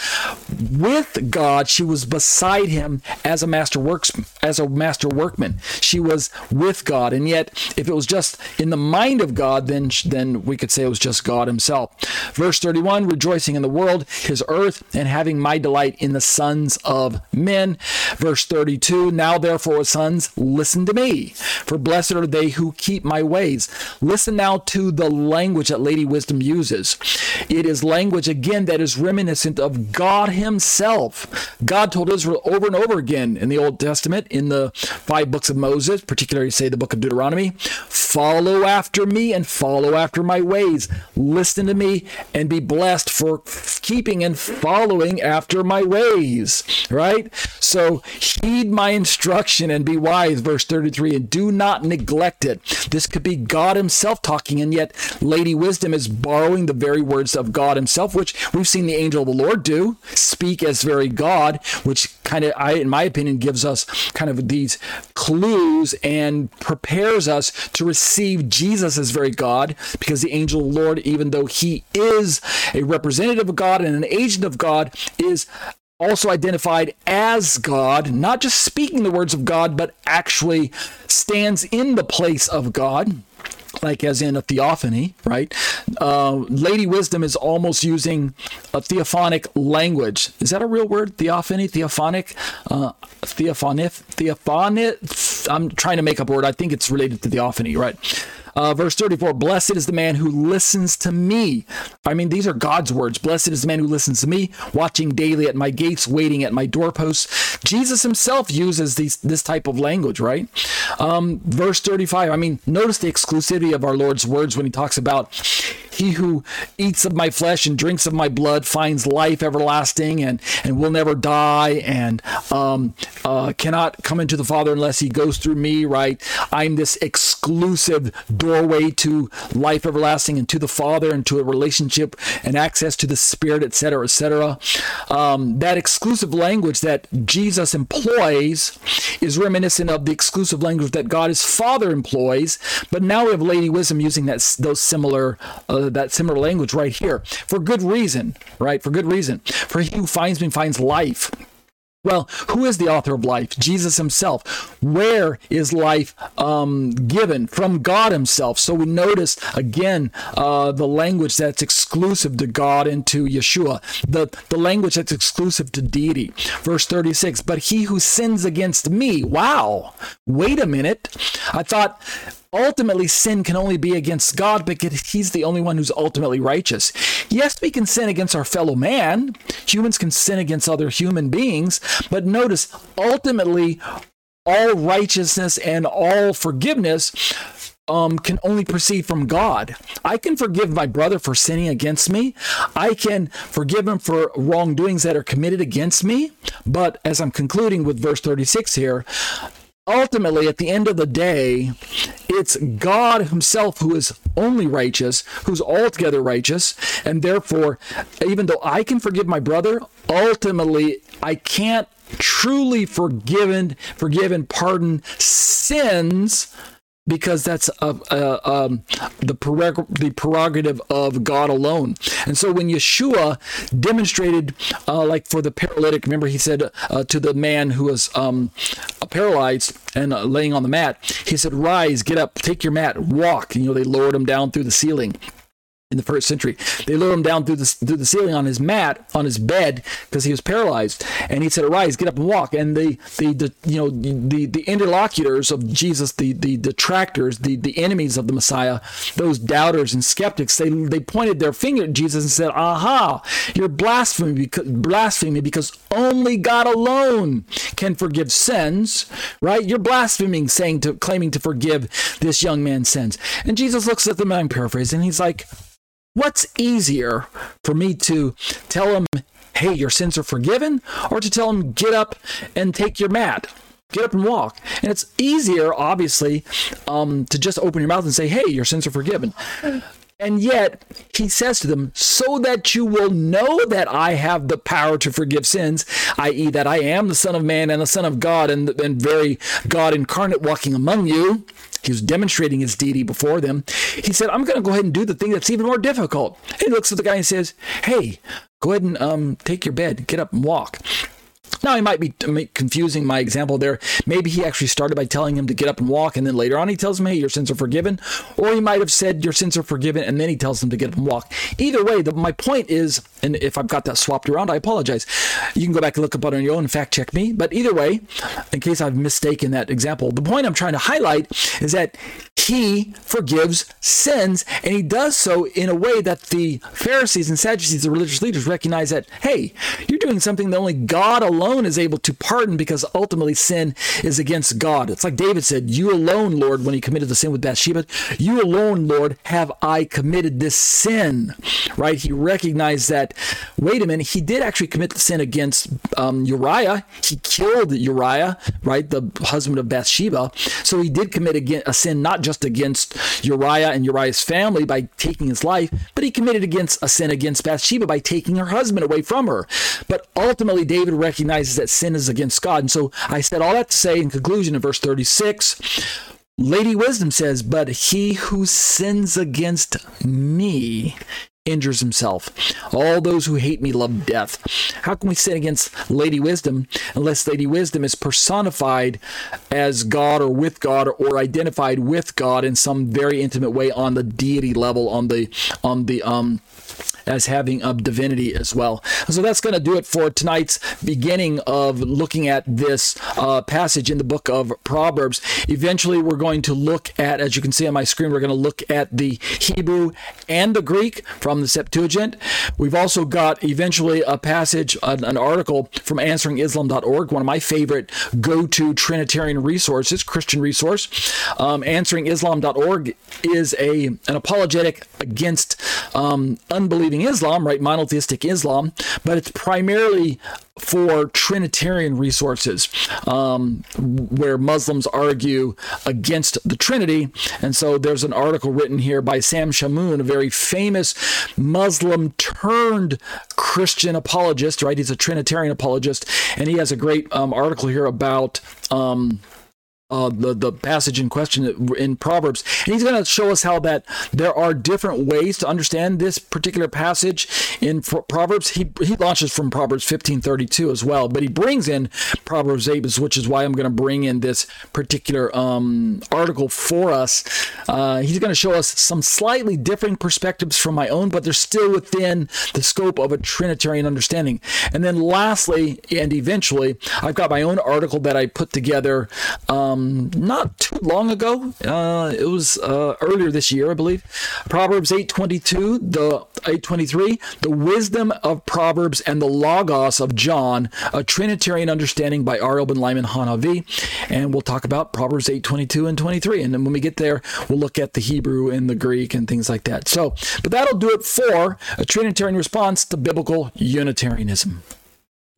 with God. She was beside him as a master works as a master workman. She was with God, and yet if it was just in the mind of God, then then we could say it was just God Himself. Verse 31: Rejoicing in the world, His earth, and having my delight in the sons of men. Verse 30 32 Now therefore, sons, listen to me, for blessed are they who keep my ways. Listen now to the language that Lady Wisdom uses. It is language, again, that is reminiscent of God Himself. God told Israel over and over again in the Old Testament, in the five books of Moses, particularly, say, the book of Deuteronomy follow after me and follow after my ways. Listen to me and be blessed for keeping and following after my ways. Right? So, he heed my instruction and be wise, verse 33, and do not neglect it. This could be God Himself talking, and yet Lady Wisdom is borrowing the very words of God Himself, which we've seen the angel of the Lord do, speak as very God, which kind of, I, in my opinion, gives us kind of these clues and prepares us to receive Jesus as very God, because the angel of the Lord, even though he is a representative of God and an agent of God, is also identified as God, not just speaking the words of God, but actually stands in the place of God, like as in a theophany, right? Uh, Lady Wisdom is almost using a theophonic language. Is that a real word? Theophany, theophonic, uh, theophonic, theophonic. I'm trying to make up a word. I think it's related to theophany, right? Uh, verse 34 Blessed is the man who listens to me. I mean, these are God's words. Blessed is the man who listens to me, watching daily at my gates, waiting at my doorposts. Jesus himself uses these, this type of language, right? Um, verse 35, I mean, notice the exclusivity of our Lord's words when he talks about he who eats of my flesh and drinks of my blood finds life everlasting and, and will never die and um, uh, cannot come into the Father unless he goes through me, right? I'm this exclusive doorway to life everlasting and to the Father and to a relationship and access to the Spirit, etc., etc. Um, that exclusive language that Jesus employs is reminiscent of the exclusive language that God his Father employs, but now we have Lady Wisdom using that those similar uh, that similar language right here for good reason, right? For good reason. For he who finds me finds life. Well, who is the author of life? Jesus himself. Where is life um, given? From God himself. So we notice again uh, the language that's exclusive to God and to Yeshua, the, the language that's exclusive to deity. Verse 36 But he who sins against me, wow, wait a minute. I thought ultimately sin can only be against God because he's the only one who's ultimately righteous. Yes, we can sin against our fellow man. Humans can sin against other human beings, but notice ultimately all righteousness and all forgiveness um, can only proceed from God. I can forgive my brother for sinning against me. I can forgive him for wrongdoings that are committed against me. But as I'm concluding with verse 36 here, ultimately, at the end of the day, it's God Himself who is only righteous, who's altogether righteous, and therefore, even though I can forgive my brother, ultimately, I can't truly forgive and forgive and pardon sins because that's a, a, um, the, prerog- the prerogative of God alone. And so when Yeshua demonstrated, uh, like for the paralytic, remember he said uh, to the man who was um, paralyzed and uh, laying on the mat, he said, Rise, get up, take your mat, walk. You know, they lowered him down through the ceiling in the first century. They lowered him down through the, through the ceiling on his mat, on his bed, because he was paralyzed. And he said, "Arise, get up and walk." And the, the, the you know the the interlocutors of Jesus, the the detractors, the the enemies of the Messiah, those doubters and skeptics, they they pointed their finger at Jesus and said, "Aha, you're blaspheming because blaspheming because only God alone can forgive sins, right? You're blaspheming, saying to claiming to forgive this young man's sins." And Jesus looks at them, I'm paraphrasing. And he's like What's easier for me to tell him, hey, your sins are forgiven, or to tell him, get up and take your mat? Get up and walk. And it's easier, obviously, um, to just open your mouth and say, hey, your sins are forgiven. And yet, he says to them, so that you will know that I have the power to forgive sins, i.e., that I am the Son of Man and the Son of God and, and very God incarnate walking among you. He was demonstrating his deity before them. He said, I'm going to go ahead and do the thing that's even more difficult. He looks at the guy and says, Hey, go ahead and um, take your bed, get up and walk. Now, he might be confusing my example there. Maybe he actually started by telling him to get up and walk, and then later on he tells him, hey, your sins are forgiven. Or he might have said, your sins are forgiven, and then he tells him to get up and walk. Either way, the, my point is, and if I've got that swapped around, I apologize. You can go back and look up on your own and fact check me. But either way, in case I've mistaken that example, the point I'm trying to highlight is that he forgives sins, and he does so in a way that the Pharisees and Sadducees, the religious leaders, recognize that, hey, you're doing something that only God alone is able to pardon because ultimately sin is against God. It's like David said, You alone, Lord, when he committed the sin with Bathsheba, you alone, Lord, have I committed this sin. Right? He recognized that, wait a minute, he did actually commit the sin against um, Uriah. He killed Uriah, right? The husband of Bathsheba. So he did commit a sin not just against Uriah and Uriah's family by taking his life, but he committed against a sin against Bathsheba by taking her husband away from her. But ultimately, David recognizes that sin is against God. And so I said all that to say in conclusion in verse 36. Lady Wisdom says, But he who sins against me injures himself. All those who hate me love death. How can we sin against Lady Wisdom unless Lady Wisdom is personified as God or with God or identified with God in some very intimate way on the deity level, on the on the um as having a divinity as well. So that's going to do it for tonight's beginning of looking at this uh, passage in the book of Proverbs. Eventually, we're going to look at, as you can see on my screen, we're going to look at the Hebrew and the Greek from the Septuagint. We've also got eventually a passage, an, an article from answeringislam.org, one of my favorite go to Trinitarian resources, Christian resource. Um, answeringislam.org is a an apologetic against um, unbelieving Islam, right? Monotheistic Islam, but it's primarily for Trinitarian resources, um, where Muslims argue against the Trinity. And so there's an article written here by Sam Shamoun, a very famous Muslim turned Christian apologist, right? He's a Trinitarian apologist, and he has a great um, article here about. Um, uh, the the passage in question in Proverbs, and he's going to show us how that there are different ways to understand this particular passage in Proverbs. He he launches from Proverbs fifteen thirty two as well, but he brings in Proverbs eight, which is why I'm going to bring in this particular um, article for us. Uh, he's going to show us some slightly different perspectives from my own, but they're still within the scope of a Trinitarian understanding. And then lastly, and eventually, I've got my own article that I put together. Um, um, not too long ago. Uh, it was uh, earlier this year, I believe. Proverbs 8:22, the 8:23, the wisdom of Proverbs and the logos of John, a Trinitarian understanding by Ariel ben-Lyman HaNaviy, and we'll talk about Proverbs 8:22 and 23. And then when we get there, we'll look at the Hebrew and the Greek and things like that. So, but that'll do it for a Trinitarian response to biblical Unitarianism.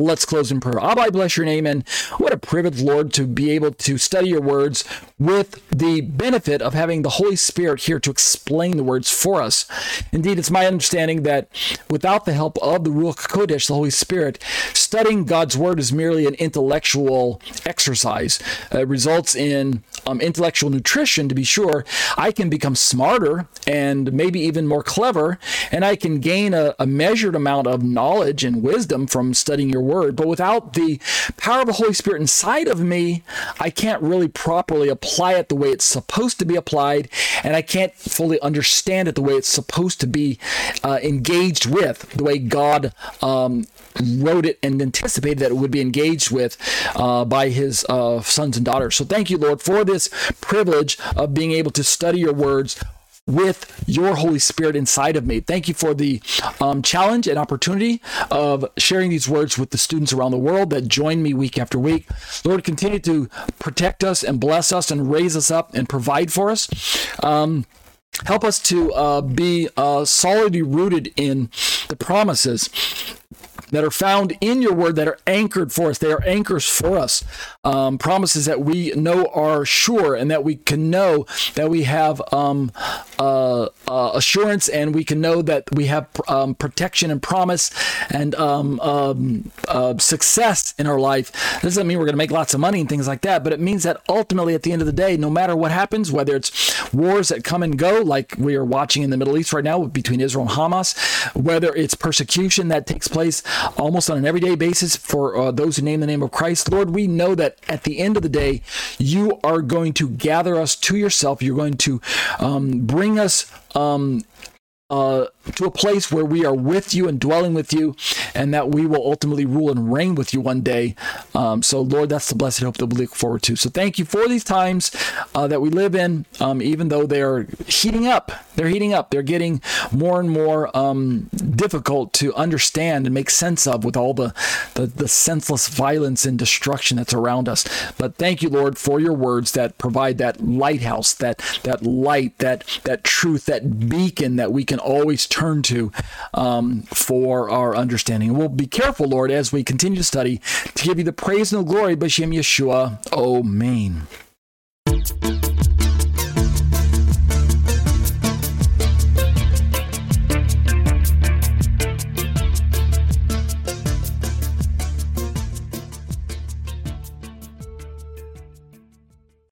Let's close in prayer. Abba, I bless your name, and what a privilege, Lord, to be able to study your words with the benefit of having the Holy Spirit here to explain the words for us. Indeed, it's my understanding that without the help of the Ruach Kodesh, the Holy Spirit, studying God's word is merely an intellectual exercise. It results in um, intellectual nutrition to be sure. I can become smarter and maybe even more clever, and I can gain a, a measured amount of knowledge and wisdom from studying your word. But without the power of the Holy Spirit inside of me, I can't really properly apply it the way it's supposed to be applied, and I can't fully understand it the way it's supposed to be uh, engaged with, the way God um, wrote it and anticipated that it would be engaged with uh, by his uh, sons and daughters. So thank you, Lord, for this privilege of being able to study your words with your Holy Spirit inside of me. Thank you for the um, challenge and opportunity of sharing these words with the students around the world that join me week after week. Lord, continue to protect us and bless us and raise us up and provide for us. Um, help us to uh, be uh, solidly rooted in the promises that are found in your word that are anchored for us. They are anchors for us. Um, promises that we know are sure and that we can know that we have um, uh, uh, assurance and we can know that we have um, protection and promise and um, um, uh, success in our life. This doesn't mean we're going to make lots of money and things like that, but it means that ultimately at the end of the day, no matter what happens, whether it's wars that come and go, like we are watching in the Middle East right now between Israel and Hamas, whether it's persecution that takes place almost on an everyday basis for uh, those who name the name of Christ. Lord, we know that at the end of the day, you are going to gather us to yourself. You're going to um, bring us um, uh, to a place where we are with you and dwelling with you, and that we will ultimately rule and reign with you one day. Um, so, Lord, that's the blessed hope that we look forward to. So, thank you for these times uh, that we live in, um, even though they're heating up. They're heating up. They're getting more and more um, difficult to understand and make sense of with all the, the, the senseless violence and destruction that's around us. But thank you, Lord, for your words that provide that lighthouse, that that light, that that truth, that beacon that we can always turn turn to um, for our understanding. And we'll be careful, Lord, as we continue to study to give you the praise and the glory, B'Shem Yeshua. Amen.